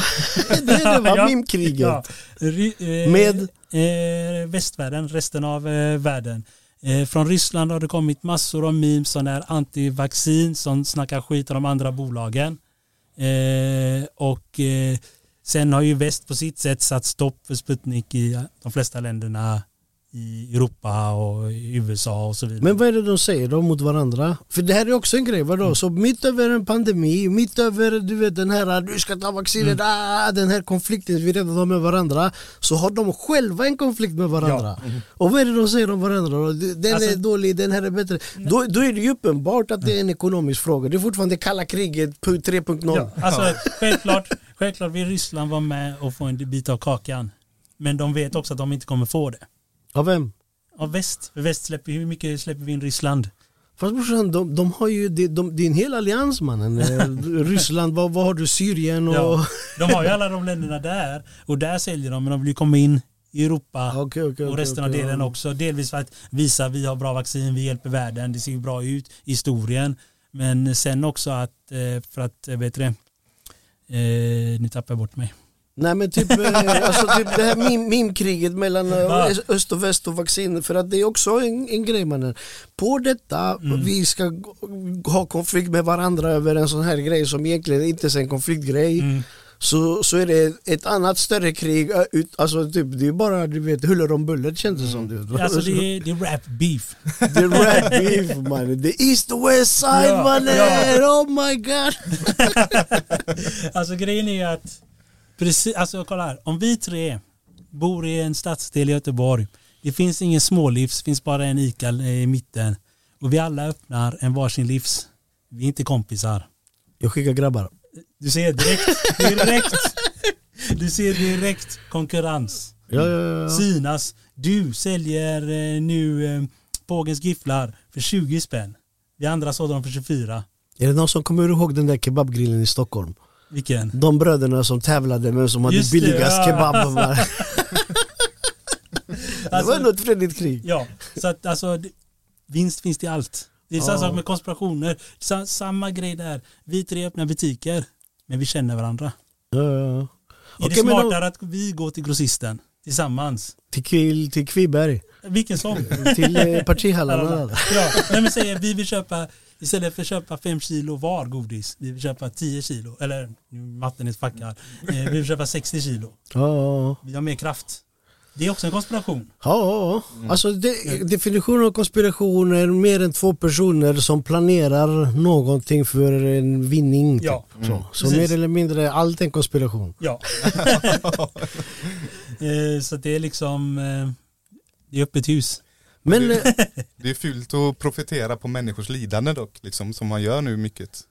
det är det va, Ja. mimkriget. Eh, Med? eh, västvärlden, resten av eh, världen. Eh, från Ryssland har det kommit massor av memes som är antivaccin som snackar skit om de andra bolagen. Eh, och eh, sen har ju väst på sitt sätt satt stopp för Sputnik i de flesta länderna i Europa och i USA och så vidare. Men vad är det de säger då mot varandra? För det här är också en grej, vadå? Så mitt över en pandemi, mitt över du vet den här du ska ta vaccinet, ah, den här konflikten vi redan har med varandra Så har de själva en konflikt med varandra Och vad är det de säger om varandra? Den Alltså- är dålig, den här är bättre då, då är det ju uppenbart att det är en ekonomisk fråga Det är fortfarande kalla kriget 3.0 Ja, alltså, självklart, självklart vill Ryssland vara med och få en bit av kakan. Men de vet också att de inte kommer få det. Av vem? Av väst. För väst släpper, hur mycket släpper vi in Ryssland? Fast brorsan, de, de har ju, de, de, det är en hel allians mannen Eh, Ryssland, vad, vad har du? Syrien och... Ja, de har ju alla de länderna där och där säljer de men de vill ju komma in i Europa Okej, okej, och resten av okej, delen också. Delvis för att visa att vi har bra vaccin, vi hjälper världen, det ser ju bra ut i historien. Men sen också att, eh, för att, eh, vet du det, eh, nu tappar jag bort mig. Nej men typ, eh, alltså typ det här mim- mimkriget mellan eh, öst och väst och vaccin för att det är också en, en grej mannen. På detta, Mm. vi ska ha konflikt med varandra över en sån här grej som egentligen inte är en konfliktgrej. Mm. Så, så är det ett annat större krig, ut, alltså typ, det är bara du vet huller om buller känns det som. Du vet. Alltså det är, det är rap beef. The red beef mannen, the east och west side Ja, mannen, ja. oh my god. Alltså grejen är att, precis, alltså kolla här, om vi tre bor i en stadsdel i Göteborg, det finns ingen smålivs, finns bara en ICA i mitten och vi alla öppnar en varsin livs. Vi är inte kompisar. Jag skickar grabbar. Du ser direkt, direkt, du ser direkt konkurrens. Ja, ja, ja. Synas. Du säljer eh, nu eh, Pågens gifflar för 20 spänn. Vi andra sålde dem för 24. Är det någon som kommer ihåg den där kebabgrillen i Stockholm? Vilken? De bröderna som tävlade vem som hade Just det, billigast ja. kebab. det Alltså- var ändå ett fredligt krig. Ja, så att alltså det, vinst finns i allt. Det är samma sak med konspirationer. Sa, samma grej där. Vi tre öppnar butiker, men vi känner varandra. Ja, ja. Är Okej, det men då- smartare att vi går till grossisten tillsammans? Till, Kvill, till Kviberg, Vilken som. till eh, partihallarna. ja, nej men säger vi vill köpa, istället för att köpa fem kilo var godis, vi vill köpa 10 kilo, eller nu matten är fuckad, eh, vi vill köpa 60 kilo. Ja, Vi har mer kraft. Det är också en konspiration. ja. Alltså, de, definitionen av konspiration är mer än två personer som planerar någonting för en vinning. typ. Ja. Så, så Precis. mer eller mindre allt är en konspiration. Ja. Eh, så det är liksom, eh, det är öppet hus. Men eh, Det är fult att profitera på människors lidande dock, liksom, som man gör nu mycket.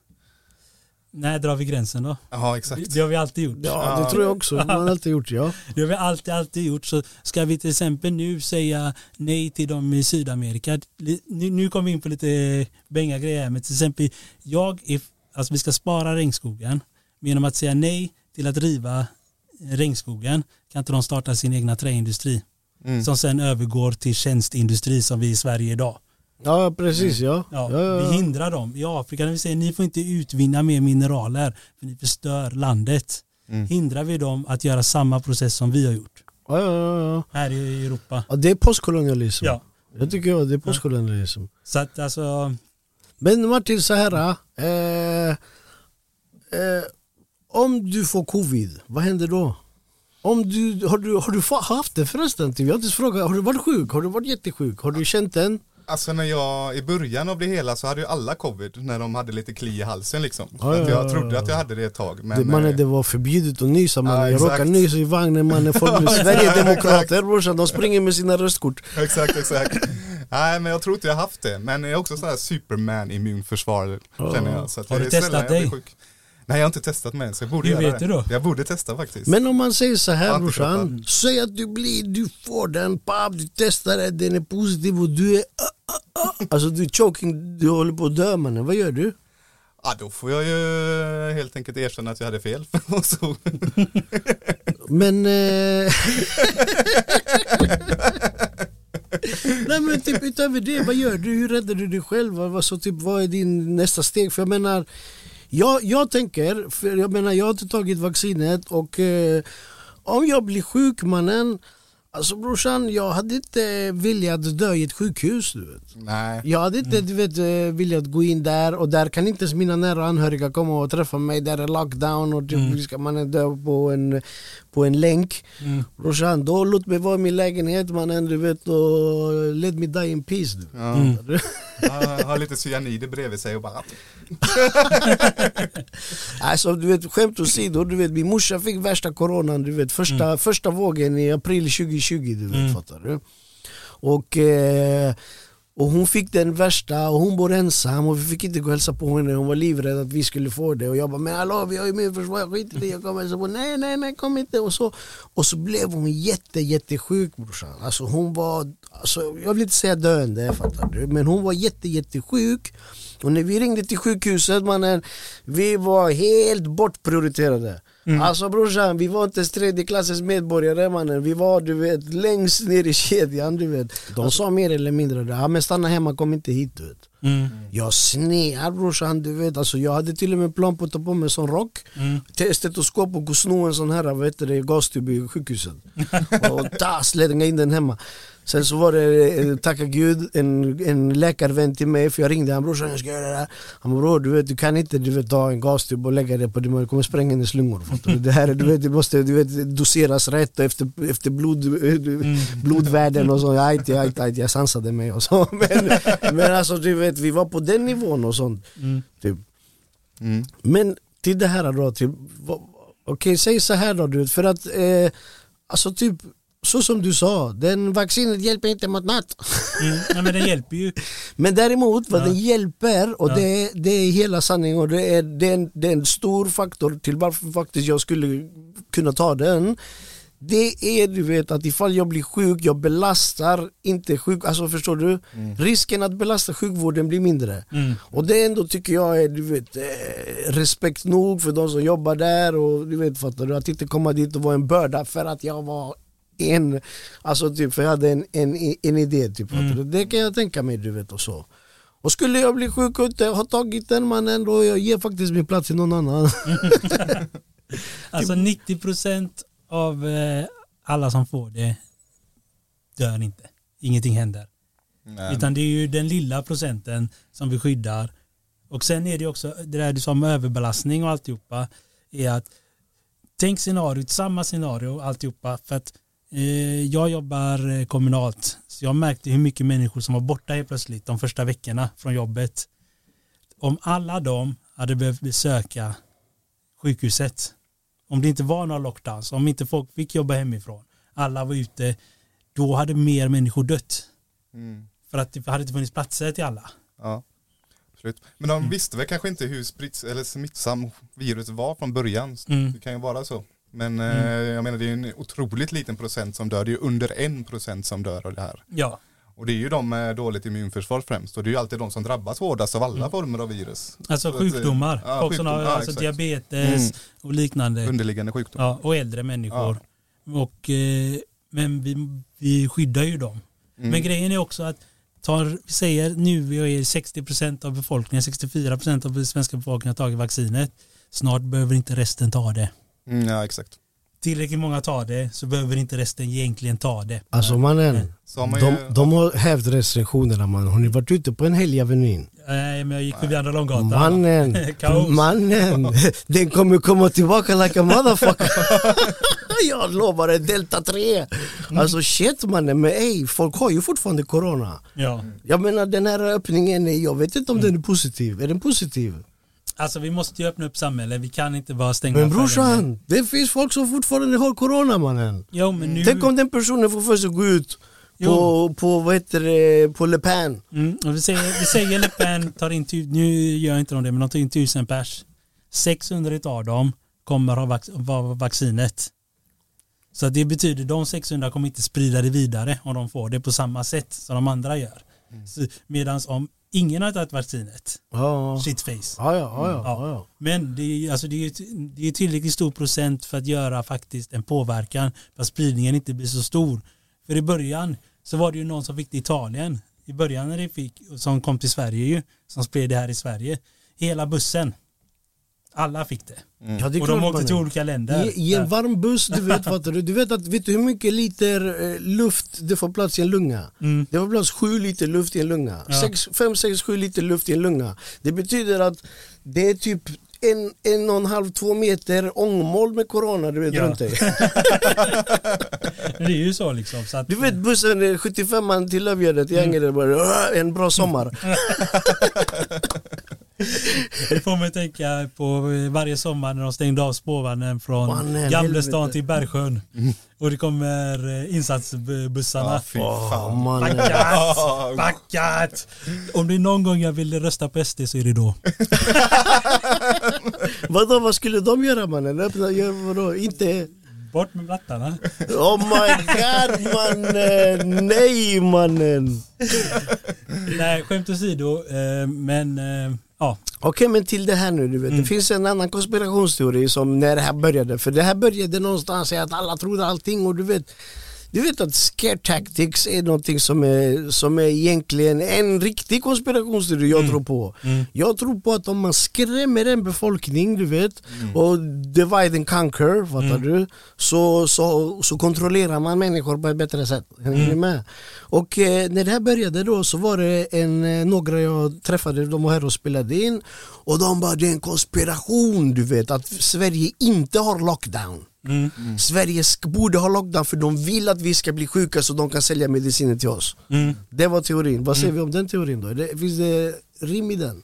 När drar vi gränsen då? Ja, Det, exakt. det har vi alltid gjort. ja, det tror jag också. Man har alltid gjort ja. Det har vi alltid, alltid gjort. Så ska vi till exempel nu säga nej till dem i Sydamerika. Nu, nu kommer vi in på lite bänga grejer men till exempel jag, är, alltså vi ska spara regnskogen. Men genom att säga nej till att riva regnskogen kan inte de starta sin egna träindustri. Mm. Som sen övergår till tjänstindustri som vi i Sverige idag. Ja, precis ja. Ja, ja, ja, Vi hindrar dem. I Afrika när vi säger ni får inte utvinna mer mineraler för ni förstör landet. Mm. Hindrar vi dem att göra samma process som vi har gjort ja, ja, ja. här i Europa. ja det är postkolonialism. Ja. Jag tycker ja, det är postkolonialism. Så att alltså, Men Martin, så här. Eh, eh, om du får covid, vad händer då? Om du, har, du, har du haft det förresten? Typ? Jag har inte frågat, har du varit sjuk? Har du varit jättesjuk? Har du känt den? Alltså när jag, i början av det hela så hade ju alla covid när de hade lite kli i halsen liksom. Ja, ja, jag ja, trodde att jag hade det ett tag. Men, det, mannen, eh, det var förbjudet att nysa mannen. Ja, jag råkade nysa i vagnen mannen. Folk Sverigedemokrater brorsan. De springer med sina röstkort. Exakt, exakt. Nej men jag tror inte jag haft det. Men jag är också sån här superman immunförsvar känner jag. Så att Har du testat dig? sjuk. Nej jag har inte testat än så jag borde göra vet det. då? Jag borde testa faktiskt. Men om man säger så här brorsan. Säg att du blir, du får den, papp, du testar det, den är positiv och du är ah, ah, ah. Alltså du är choking, du håller på att dö mannen. Vad gör du? Ja då får jag ju helt enkelt erkänna att jag hade fel. Och så, Men... Eh... Nej men typ utöver det, vad gör du? Hur räddar du dig själv? Vad, vad, så, typ, vad är din nästa steg? För jag menar, jag, jag tänker, för jag menar jag har inte tagit vaccinet och eh, om jag blir sjuk mannen, alltså brorsan jag hade inte velat dö i ett sjukhus du vet. nej. Jag hade inte du vet, eh, velat gå in där och där kan inte ens mina nära anhöriga komma och träffa mig. Där är lockdown och typ, ska man dö på en, på en länk. Mm. Brorsan, då låt mig vara i min lägenhet mannen du vet och let me die in peace. Du. Ja. Mm. Han har lite cyanid bredvid sig och bara Alltså du vet skämt åsido, du vet min morsa fick värsta coronan du vet första, första vågen i april 2020 du vet Mm. fattar du. Och, eh, och hon fick den värsta och hon bor ensam och vi fick inte gå och hälsa på henne, hon var livrädd att vi skulle få det. Och jag bara men hallå vi har ju min försvar, skit i det, jag kommer hälsa på, nej nej nej kom inte. Och så Och så blev hon jätte jättesjuk brorsan, alltså hon var, alltså, jag vill inte säga döende fattar du, men hon var jätte jättesjuk. Och när vi ringde till sjukhuset mannen, vi var helt bortprioriterade. Alltså brorsan, vi var inte ens tredje klassens medborgare mannen. Vi var du vet längst ner i kedjan du vet. De sa mer eller mindre det, ja men stanna hemma, kom inte hit du vet. Mm. Jag snear brorsan du vet, alltså jag hade till och med plan på att ta på mig en sån rock Mm. stetoskop och gå och sno en sån här vad heter det, gastub i sjukhuset. och ta, slänga in den hemma. Sen så var det, eh, tacka gud, en, en läkarvän till mig för jag ringde han brorsan jag ska göra det här. Han bara bror du vet du kan inte du vet, ta en gastub och lägga det på det, man kommer spränga hennes lungor. Det här är, du vet, det måste du vet, doseras rätt och efter, efter blod, eh, du- blodvärden och så. Ajt, ajt, ajt, jag sansade mig och så. Men, men alltså du vet vi var på den nivån och sånt. Mm. Typ. mm. Men till det här då, vad- okej säg så här då du vet, för att eh, alltså typ så som du sa, den vaccinet hjälper inte mot något. Mm. Ja, men det hjälper ju. Men däremot vad Ja. den hjälper och Ja. det, det är hela sanningen och det är, det, är en, det är en stor faktor till varför faktiskt jag skulle kunna ta den. Det är du vet att ifall jag blir sjuk, jag belastar inte sjuk, alltså förstår du? Risken att belasta sjukvården blir mindre. Mm. Och det ändå tycker jag är du vet, eh, respekt nog för de som jobbar där och du vet fattar du att inte komma dit och vara en börda för att jag var en, alltså typ för jag hade en, en, en idé typ du? Det kan jag tänka mig du vet och så. Och skulle jag bli sjuk och inte ha tagit den mannen då jag ger faktiskt min plats till någon annan. Alltså 90% av eh, alla som får det dör inte. Ingenting händer. Nej. Utan det är ju den lilla procenten som vi skyddar. Och sen är det också det där du sa om överbelastning och alltihopa. Är att tänk scenariot, samma scenario alltihopa. För att jag jobbar eh, kommunalt. Så jag märkte hur mycket människor som var borta helt plötsligt de första veckorna från jobbet. Om alla de hade behövt besöka sjukhuset. Om det inte var några lockdowns, om inte folk fick jobba hemifrån. Alla var ute. Då hade mer människor dött. Mm. För att det hade inte funnits platser till alla. Ja. Absolut. Men de visste väl kanske inte hur sprits, eller smittsam viruset var från början. Mm. Det kan ju vara så. Men eh, jag menar det är en otroligt liten procent som dör. Det är under en procent som dör av det här. Ja, Och det är ju de med dåligt immunförsvar främst. Och det är ju alltid de som drabbas hårdast av alla former av virus. alltså Så att, eh, sjukdomar. ja, Folk som har sjukdom, ja, alltså diabetes Mm. och liknande. Underliggande sjukdom. Ja, och äldre människor. Och, eh, men vi, vi skyddar ju dem. Mm. Men grejen är också att tar, vi säger nu vi är 60% av befolkningen, 64% av den svenska befolkningen har tagit vaccinet. Snart behöver inte resten ta det. Mm, ja exakt. Tillräckligt många tar det så behöver inte resten egentligen ta det. Alltså mannen, Så har man de, ju, de har hävt restriktionerna man. Har ni varit ute på en helg Avenyn? Nej, men jag gick förbi Andra Långgatan. Mannen, mannen, den kommer komma tillbaka like a motherfucker. jag lovar det, delta 3. Alltså shit mannen, men ey, folk har ju fortfarande corona. Ja. Jag menar den här öppningen, jag vet inte om den är positiv. Är den positiv? Alltså vi måste ju öppna upp samhället. Vi kan inte bara stänga Men brorsan, det finns folk som fortfarande har corona mannen. Jo, men nu... Tänk om den personen får för sig att gå ut på, på, vad heter det, på Le Pen. Mm, vi säger, vi säger Le Pen tar in, nu gör inte de det, men de tar in tusen pers. 600 av dem kommer ha vac vara vaccinet. Så att det betyder de 600 kommer inte sprida det vidare om de får det på samma sätt som de andra gör. Mm. Medan om ingen har tagit vaccinet, Ja, shitface. ja, ja. ja, ja, Ja. ja. Men det är, alltså det, är, det är tillräckligt stor procent för att göra faktiskt en påverkan för att spridningen inte blir så stor. För i början så var det ju någon som fick det i Italien. I början när det fick, som kom till Sverige ju, som spred det här i Sverige. Hela bussen. Alla fick det. ja det Och de åkte till olika länder. I, I en varm buss, du vet, fattar du? Du vet, att, vet du hur mycket liter eh, luft det får plats i en lunga? Mm. Det får plats sju liter luft i en lunga. Ja. Sex, fem, sex, sju liter luft i en lunga. Det betyder att det är typ en, en och en halv, två meter ångmoln med corona du vet Ja. runt dig. Det är ju så liksom. Så att, Du vet bussen är 75 man till Lövgärdet i Angered bara "Åh, en bra sommar. Det får mig tänka på varje sommar när de stängde av spårvagnen från Gamlestan till Bergsjön. Och det kommer eh, insatsbussarna. Ja, fy fan. mannen. Backat! Backat! Om det är någon gång jag vill rösta på SD så är det då. Vadå, vad skulle de göra mannen? Öppna, gör, vadå? Inte... Bort med blattarna. Oh my god mannen! Nej mannen! Nej, skämt åsido. Eh, men eh, ja. Okej men till det här nu du vet, Mm. det finns en annan konspirationsteori som när det här började, för det här började någonstans i att alla trodde allting och du vet du vet att scare tactics är någonting som är, som är egentligen en riktig konspirationsteori jag tror på. Mm. Jag tror på att om man skrämmer en befolkning, du vet, och divide and conquer, fattar du? Så, så, så kontrollerar man människor på ett bättre sätt. Hänger ni med? Och eh, när det här började då så var det en, eh, några jag träffade, de var här och spelade in och de bara det är en konspiration du vet att Sverige inte har lockdown. Mm. Sverige sk- borde ha lockdown för de vill att vi ska bli sjuka så de kan sälja mediciner till oss. Mm. Det var teorin. Vad säger vi om den teorin då? Det, finns det rim i den?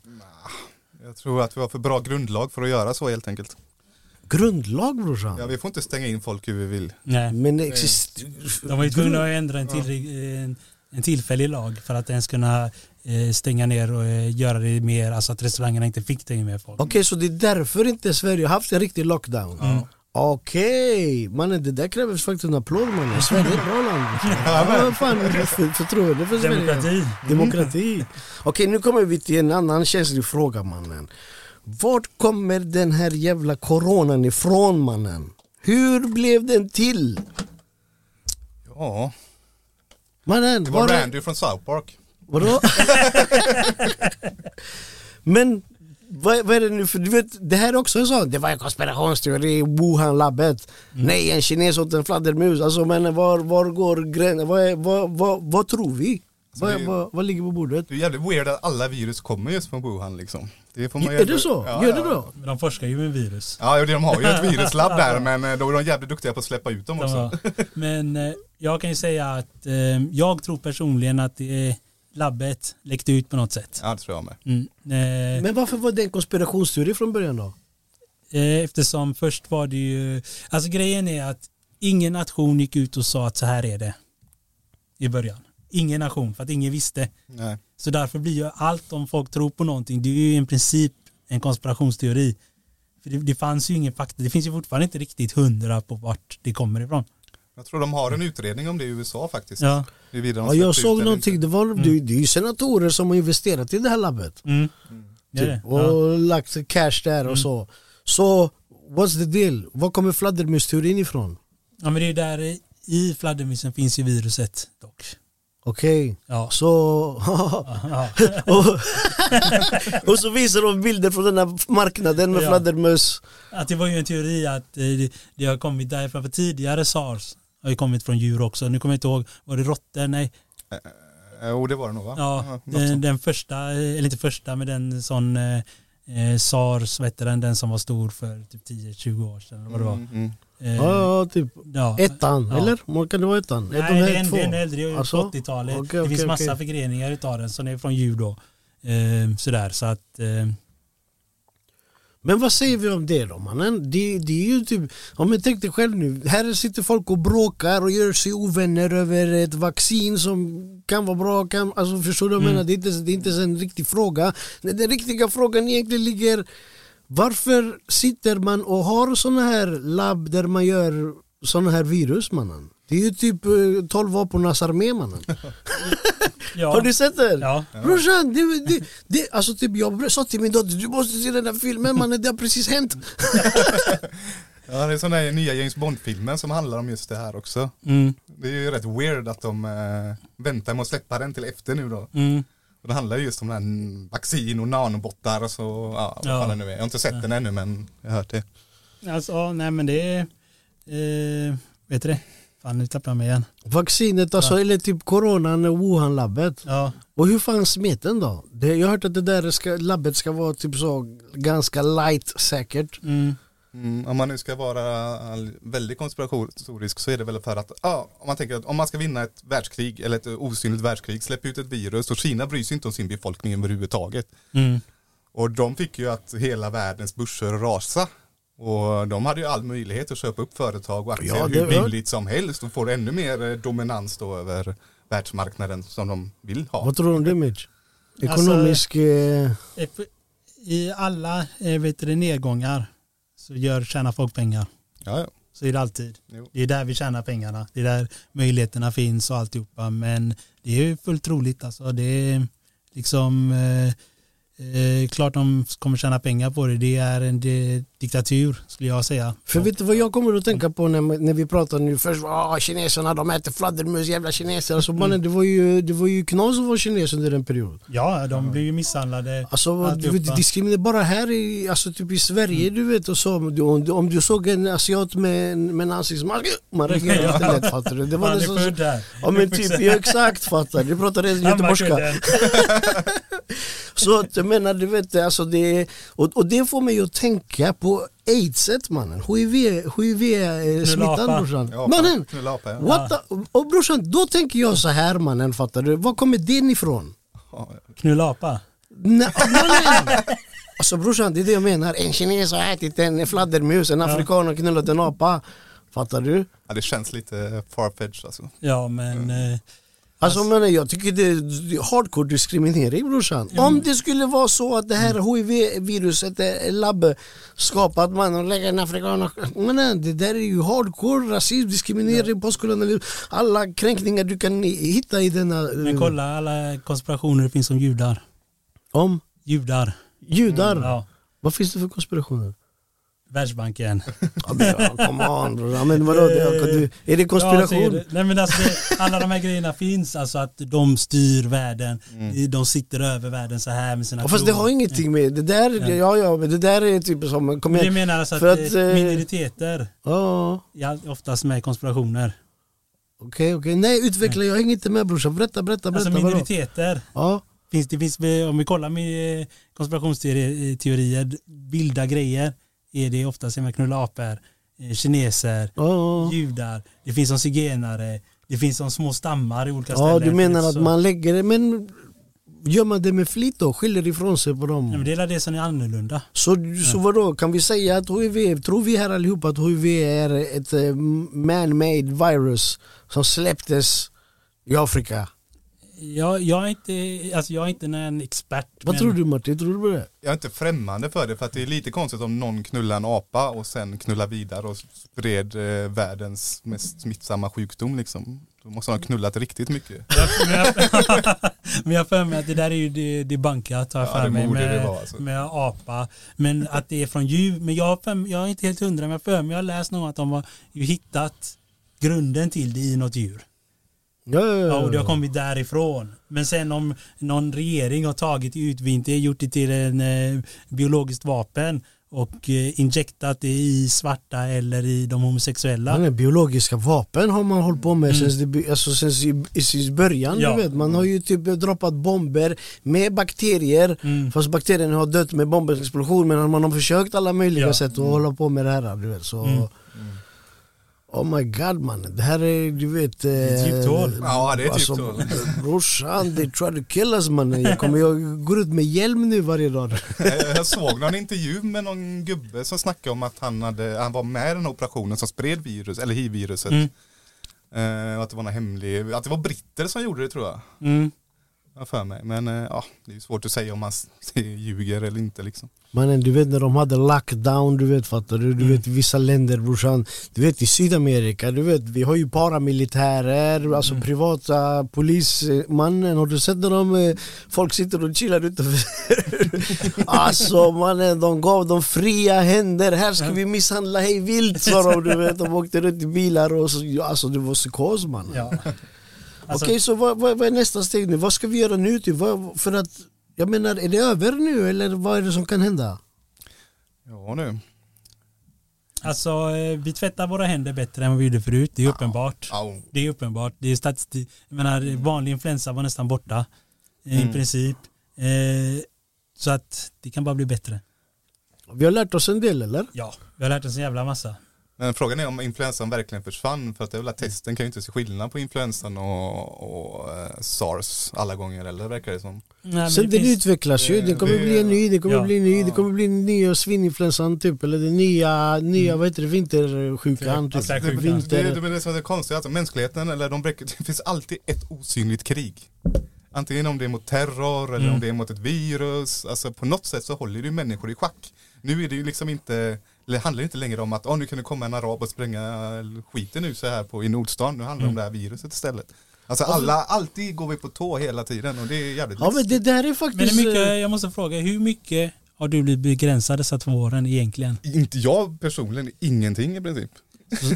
Jag tror att vi har för bra grundlag för att göra så helt enkelt. Grundlag brorsan? Ja, vi får inte stänga in folk hur vi vill. Nej. Men det exist- De var ju tvungna att ändra en, till, en, en tillfällig lag för att ens kunna eh, stänga ner och eh, göra det mer, alltså att restaurangerna inte fick ta in mer folk. Okej, så det är därför inte Sverige har haft en riktig lockdown? Okej, mannen det där kräver faktiskt en applåd mannen. Sverige är ett bra land. Ja, fan, för, förtroende för Sverige. Demokrati. Demokrati. Okej, nu kommer vi till en annan känslig fråga mannen. Vart kommer den här jävla coronan ifrån mannen? Hur blev den till? Ja, Mannen, det var var är- Randy från South Park. Vadå? Men vad, vad är det nu för, du vet det här är också en sån, det var en konspirationsteori, Wuhan-labbet. Nej en kines åt en fladdermus, alltså men var, var går gränsen, vad, vad, vad, vad tror vi? Vad, det är- vad, vad ligger på bordet? Det är jävligt weird att alla virus kommer just från Wuhan liksom. Det får man Är det så? Ja, Gör ja. det då? Men de forskar ju med virus. Ja, de har ju ett viruslabb där men eh, då är de jävligt duktiga på att släppa ut dem också. Ja. Men eh, jag kan ju säga att eh, jag tror personligen att det är labbet läckte ut på något sätt. Ja, det tror jag med. Mm. Eh, Men varför var det en konspirationsteori från början då? Eh, Eftersom först var det ju, alltså grejen är att ingen nation gick ut och sa att så här är det i början. Ingen nation, för att ingen visste. Nej. Så därför blir ju allt om folk tror på någonting, det är ju i princip en konspirationsteori. För det, det fanns ju ingen fakta, det finns ju fortfarande inte riktigt hundra på vart det kommer ifrån. Jag tror de har en utredning om det i USA faktiskt. Ja. Ja, jag såg någonting, det, var, det, det är ju senatorer som har investerat i det här labbet. Mm. Det. Typ, Ja. Mm. och lagt cash där och så. Så, what's the deal? Var kommer fladdermusteorin ifrån? ja men det är där i fladdermusen finns ju viruset dock. Okej, Ja. så... Ja. och, och så visar de bilder från den här marknaden med Ja. fladdermöss. Att det var ju en teori att eh, det, det har kommit därifrån, för tidigare sars har ju kommit från djur också. Nu kommer jag inte ihåg, var det råttor? Nej. Jo det var det nog va? Ja, den, den första, eller inte första, men den sån eh, eh, SARS, vad den, den som var stor för typ 10-20 år sedan. eller Vad det var. Mm, mm. Eh, Ja, ja, typ ja. ettan, Ja. eller? Kan det vara ettan? Nej, Ett, det de här är en, två. det en äldre, det Alltså? på 80-talet. Okej, det finns massa okej. förgreningar utav den som är från djur då. Eh, sådär, så att eh, Men vad säger vi om det då mannen? Det, det är ju typ, om jag tänkte själv nu, här sitter folk och bråkar och gör sig ovänner över ett vaccin som kan vara bra, kan, alltså förstår du vad jag Mm. menar? Det är, inte, det är inte ens en riktig fråga. Den riktiga frågan egentligen ligger, varför sitter man och har sådana här labb där man gör sådana här virus mannen? Det är ju typ eh, 12 vapornas armé mannen. ja. Har du sett det? Ja. Brorsan, det, det, det, alltså typ jag sa till min dotter du måste se den här filmen mannen, det har precis hänt. Ja det är sådana här nya James Bond-filmen som handlar om just det här också. Mm, Det är ju rätt weird att de eh, väntar med att släppa den till efter nu då. mm. Och det handlar ju just om den här vaccin och nanobottar och så, ja, vad Ja. fan det nu är. Jag har inte sett den ännu men jag har hört det. Alltså, ja, nej men det är, eh, vet du det? Fan nu tappade jag mig igen. Vaccinet alltså, eller typ coronan och Wuhan-labbet. Ja, Och hur fan smet den då? Det, jag har hört att det där ska, labbet ska vara typ så ganska light säkert. mm, Mm, om man nu ska vara väldigt konspiratorisk så är det väl för att, ja, om man tänker att om man ska vinna ett världskrig eller ett osynligt världskrig, släpp ut ett virus och Kina bryr sig inte om sin befolkning överhuvudtaget. mm, Och de fick ju att hela världens börser rasa. Och de hade ju all möjlighet att köpa upp företag och aktier Ja, hur billigt som helst och får ännu mer eh, dominans då över världsmarknaden som de vill ha. Vad tror du om det Mitch? Alltså- Ekonomisk... för- I alla eh, vet du, nedgångar så gör, tjänar folk pengar. Ja, ja. Så är det alltid. Jo. Det är där vi tjänar pengarna. Det är där möjligheterna finns och alltihopa. Men det är ju fullt troligt. Alltså. Det är liksom eh, klart de kommer tjäna pengar på det. Det är en di- diktatur skulle jag säga. För vet du vad jag kommer att tänka på när, när vi pratar nu först, ah, kineserna de äter fladdermus, jävla kineser. Alltså, mannen, det var ju, det var ju knas att vara kines under en period. Ja, de blir ju misshandlade. Alltså du vet, diskriminering bara här i, alltså, typ i Sverige du vet och så, om, du, om, du, såg en asiat med, med en ansiktsmask, man reagerar inte lätt fattar du. Det var Han är nästan född så, där. ja men typ, ja, exakt fattar du, du pratar göteborgska. Så att jag menar du vet alltså det, och, och det får mig att tänka på aidset mannen, hiv, hiv eh, smittan apa. brorsan. Ja, Mannen, knulla apa, ja. what the, och brorsan då tänker jag så här mannen fattar du, var kommer den ifrån? Ja, Knulla apa. Nej, mannen! Alltså brorsan, det är det jag menar. En kines har ätit en fladdermus, en afrikan har knullat en apa. Fattar du? Ja, det känns lite farfetched alltså. Ja, men eh, Alltså men jag tycker det är hardcore diskriminering brorsan. Om det skulle vara så att det här hiv-viruset är labbskapat man och lägger en afrikan men det där är ju hardcore rasism, diskriminering, postkolonialism, alla kränkningar du kan hitta i denna... men kolla alla konspirationer det finns om judar. Om Judar. judar. Ja. Vad finns det för konspirationer? Världsbanken. Ja, men, ja, come on bror. Ja, men vadå, det, är det Ja, konspiration? är det. Nej, men alltså, det, alla de här grejerna finns, alltså att de styr världen, de sitter över världen så här med sina Ja, fast det har ingenting med, det där, ja ja, men det där är typ som, kom Det igen. menar alltså att, För att, eh, eh, minoriteter Ja, är oftast med konspirationer. okej okej, nej utveckla, jag hänger inte med brorsan, berätta, berätta, berätta. Alltså minoriteter. Ja, Finns, det finns, om vi kollar med eh, konspirationsteorier, vilda grejer, är det oftast med knulla apor, eh, kineser, ja, judar, det finns som zigenare, det finns som små stammar i olika ja ställen. du menar att Så- man lägger det, men gör man det med flit då? Skiljer ifrån sig på Ja, men dem? det är det som är annorlunda. Så, så vadå, kan vi säga att HIV, tror vi här allihopa att HIV är ett eh, man-made virus som släpptes i Afrika? Jag, jag, är inte, alltså jag är inte en expert. Vad men- tror du Martin, tror du på det? Jag är inte främmande för det för att det är lite konstigt om någon knullar en apa och sen knullar vidare och spred eh, världens mest smittsamma sjukdom liksom. Då måste de ha knullat riktigt mycket. Men jag- har för mig att det där är ju det, det bankat har jag Ja, för mig med, alltså. med apa. Men att det är från djur. Men jag, för jag är inte helt hundra men jag har för mig jag har läst någon att de har ju hittat grunden till det i något djur. Ja, ja, Ja, och det har kommit därifrån. Men sen om någon regering har tagit det, gjort det till en eh, biologiskt vapen och eh, injektat det i svarta eller i de homosexuella. Man är biologiska vapen har man hållit på med Mm. sen, det, alltså, sen i, i, i början. Ja. Du vet. Man har ju typ droppat bomber med bakterier Mm. Fast bakterierna har dött med bombens explosion men man har försökt alla möjliga Ja. sätt att hålla på med det här. Du vet, så. Mm. Oh my god man, det här är du vet... ett djupt hål. Ja, det är alltså, djupt hål. Brorsan, they try to kill us mannen. Jag, kommer, jag går ut med hjälm nu varje dag. Jag såg någon intervju med någon gubbe som snackade om att han, hade, han var med i den operationen som spred virus, eller hiv-viruset. Mm. Eh, och att det var någon hemlig, att det var britter som gjorde det tror jag. Mm. Jag för mig. Men eh, ja, det är svårt att säga om man ljuger eller inte liksom. Mannen du vet när de hade lockdown, du vet fattar du? Du vet i vissa länder brorsan. Du vet i Sydamerika, du vet vi har ju paramilitärer, alltså privata polismannen. Har du sett när de, eh, folk sitter och chillar utanför? alltså mannen de gav dem fria händer. Här ska vi misshandla hej vilt sa de. Du vet, de åkte runt i bilar och så, alltså det var psykos mannen. Ja. Alltså, Okej så vad, vad, vad är nästa steg nu? Vad ska vi göra nu? Typ? Vad, för att, jag menar är det över nu eller vad är det som kan hända? Ja nu. alltså eh, vi tvättar våra händer bättre än vad vi gjorde förut, det är uppenbart. Au. Det är uppenbart, det är statistik. Jag menar vanlig influensa var nästan borta eh, i Mm. princip. Eh, så att det kan bara bli bättre. Vi har lärt oss en del eller? Ja, vi har lärt oss en jävla massa. Men frågan är om influensan verkligen försvann för att det är väl att testen kan ju inte se skillnad på influensan och, och eh, sars alla gånger eller verkar det som. Nej, men Sen det den finns- utvecklas ju, det- det kommer det- bli en ny, det kommer ja, bli en ny, det ja. kommer bli en nya svininfluensan typ eller den nya, nya vad heter det, vintersjukan typ. Alltså, det, det, det, Vinter. det, det som är konstigt, alltså mänskligheten eller de bräcker, det finns alltid ett osynligt krig. Antingen om det är mot terror eller Mm. om det är mot ett virus. Alltså på något sätt så håller det ju människor i schack. Nu är det ju liksom inte, det handlar inte längre om att oh, nu kan det komma en arab och spränga skiten ur sig här på, i Nordstan. Nu handlar det om det här viruset istället. Alltså alla, alltid går vi på tå hela tiden och det är jävligt Ja men det där är Men faktiskt... hur mycket, eh, jag måste fråga, hur mycket har du blivit begränsad dessa två åren egentligen? Inte jag personligen, ingenting i princip.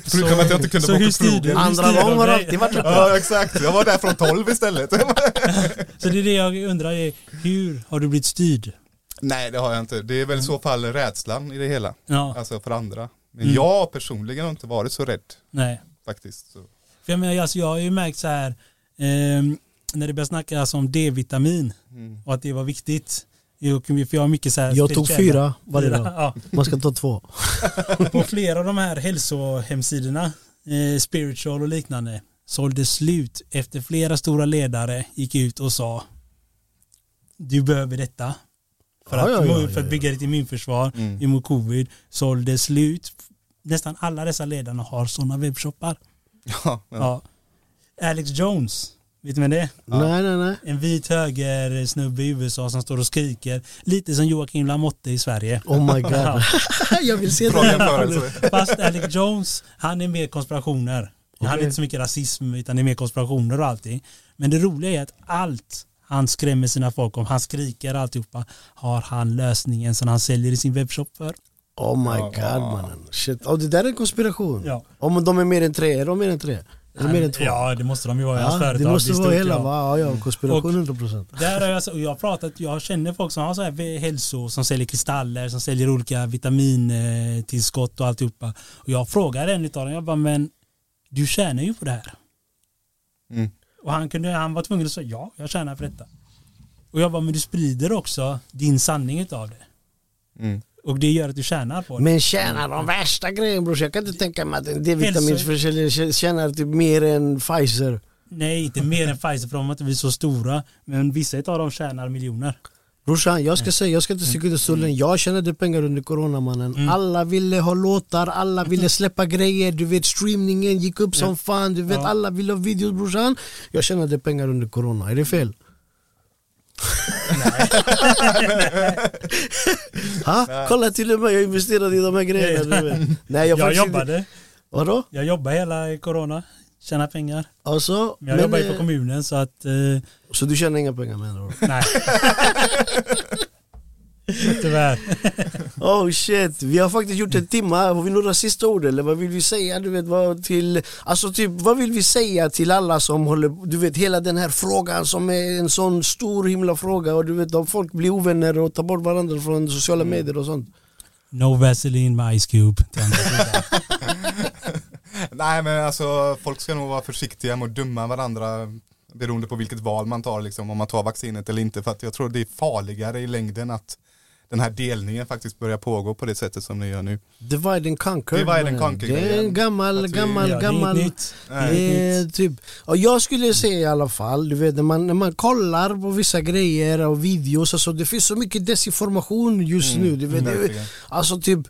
Förutom att jag inte kunde så plogen. hur Andra gången har alltid varit uppe. Ja exakt, jag var där från 12 istället. Så det är det jag undrar är, hur har du blivit styrd? Nej det har jag inte. Det är väl i så fall rädslan i det hela. Ja, Alltså för andra. Men Mm. jag personligen har inte varit så rädd nej. faktiskt. Så. För jag, menar, alltså, jag har ju märkt så här, ehm, när det börjar snackas om D-vitamin Mm. och att det var viktigt. Jag, för jag har mycket så här Jag tog fyra varje dag. Ja, Man ska ta två. på flera av de här hälsohemsidorna, eh, spiritual och liknande, sålde slut efter flera stora ledare gick ut och sa du behöver detta för, Ja, att, ja, ja, för att bygga ditt immunförsvar Mm. emot covid sålde slut. Nästan alla dessa ledarna har sådana webbshoppar. Ja, ja. Ja. Alex Jones, vet du vem det är? Nej nej nej. En vit höger snubbe i USA som står och skriker. Lite som Joakim Lamotte i Sverige. Oh my god. Ja. jag vill se det. Fast Alex Jones, han är mer konspirationer. Han är inte så mycket rasism utan det är mer konspirationer och allting. Men det roliga är att allt han skrämmer sina folk om, han skriker alltihopa, har han lösningen som han säljer i sin webbshop för. Oh my god mannen. Shit. Oh, det där är en konspiration. Ja. Om de är mer än tre, är de mer än tre? Är de mer än två? Ja, det måste de ju vara i hans Ja, företag. det måste är vara hela ja. va? Ja, ja, konspiration 100%. Där har jag, så- jag har pratat, jag känner folk som har så här hälso, som säljer kristaller, som säljer olika vitamintillskott och alltihopa. Och jag frågar en utav dem, jag bara men du tjänar ju på det här. Mm. Och han, kunde, han var tvungen att säga ja, jag tjänar på detta. Och jag bara men du sprider också din sanning utav det. Mm. Och det gör att du tjänar på det. Men tjänar de värsta grejen brors? Jag kan inte tänka mig att en D-vitaminsförsäljare tjänar typ mer än Pfizer. Nej, inte mer än Pfizer för de har inte blivit så stora. Men vissa av dem tjänar miljoner. Brorsan, jag ska säga, jag ska inte sticka under stolen. Jag tjänade pengar under corona mannen. Mm. Alla ville ha låtar, alla ville släppa grejer. Du vet streamningen gick upp som fan. Du vet alla ville ha videos brorsan. Jag tjänade pengar under corona, är det fel? ha? Kolla till och med, jag investerade i de här grejerna. Nej, jag, Jag jobbade. Inte. Vadå? Jag jobbade hela corona. Tjäna pengar. Alltså, Men jag jobbar ju eh, på kommunen så att eh, Så du tjänar inga pengar med ord? Nej. Tyvärr. Oh shit, vi har faktiskt gjort en timme, har vi några sista ord eller vad vill vi säga? Du vet, vad, till, alltså typ, vad vill vi säga till alla som håller, du vet hela den här frågan som är en sån stor himla fråga och du vet om folk blir ovänner och tar bort varandra från sociala medier och sånt. No Vaseline med Ice Cube. Nej men alltså folk ska nog vara försiktiga med att döma varandra beroende på vilket val man tar liksom om man tar vaccinet eller inte för att jag tror det är farligare i längden att den här delningen faktiskt börjar pågå på det sättet som ni gör nu. Divide and conquer. Divide and conquer Det är en gammal, vi- gammal, Ja, det är gammal. nytt. Det är typ, och jag skulle säga i alla fall, du vet när man, när man kollar på vissa grejer och videos, alltså, det finns så mycket desinformation just nu. Du vet, det, alltså, typ,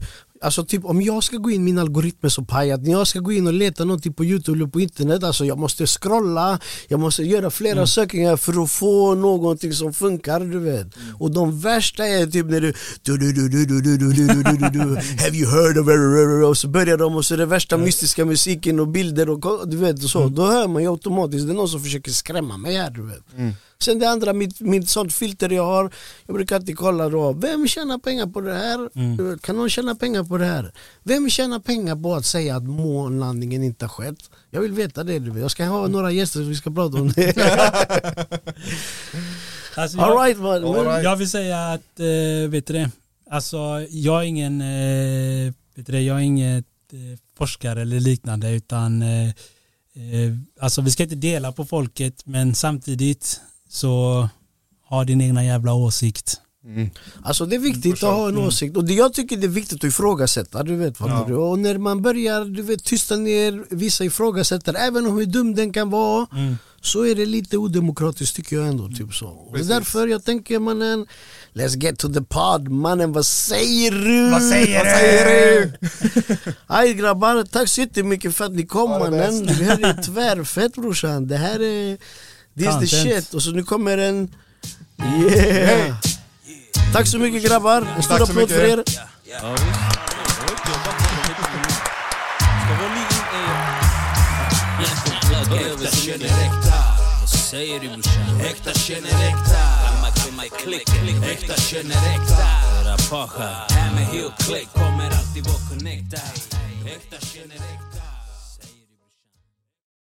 alltså typ om jag ska gå in, min algoritm är så pajat, när jag ska gå in och leta någonting på youtube eller på internet, alltså jag måste scrolla, jag måste göra flera sökningar för att få någonting som funkar du vet. Och de värsta är typ när du, du, du, du, du, du, du, du, du, du, du, du, Have you heard of? Och så börjar de och så är det värsta mystiska musiken och bilder och du vet och så. Då hör man ju automatiskt, det är någon som försöker skrämma mig här du vet. Sen det andra, mitt, mitt sånt filter jag har, jag brukar alltid kolla då, vem tjänar pengar på det här? Vet, Kan någon tjäna pengar på det här? Vem tjänar pengar på att säga att månlandningen inte har skett? Jag vill veta det, du vet. jag ska ha några gäster som vi ska prata om det. Alltså, All jag, right, man. All right. jag vill säga att, eh, vet du det, alltså jag är ingen, eh, vet du det, jag är inget eh, forskare eller liknande utan alltså vi ska inte dela på folket men samtidigt så ha din egna jävla åsikt. Alltså det är viktigt att ha en åsikt och det, jag tycker det är viktigt att ifrågasätta, du vet Ja. du? Och när man börjar du vet, tysta ner vissa ifrågasätter, även om hur dum den kan vara så är det lite odemokratiskt tycker jag ändå. Typ så. Och det är Precis. därför jag tänker mannen, let's get to the pod mannen, vad säger du? Vad säger vad du? säger du? Aj grabbar, tack så jättemycket för att ni kom mannen. Det här är tvärfett brorsan, det här är This the Content. shit. Och så nu kommer en Yeah! Tack så mycket grabbar, en stor applåd för er. Ja, säger du brorsan? Äkta känner äkta. Äkta känner äkta. Rapasha. Här med Hill Click kommer alltid vara connectad. Äkta känner äkta.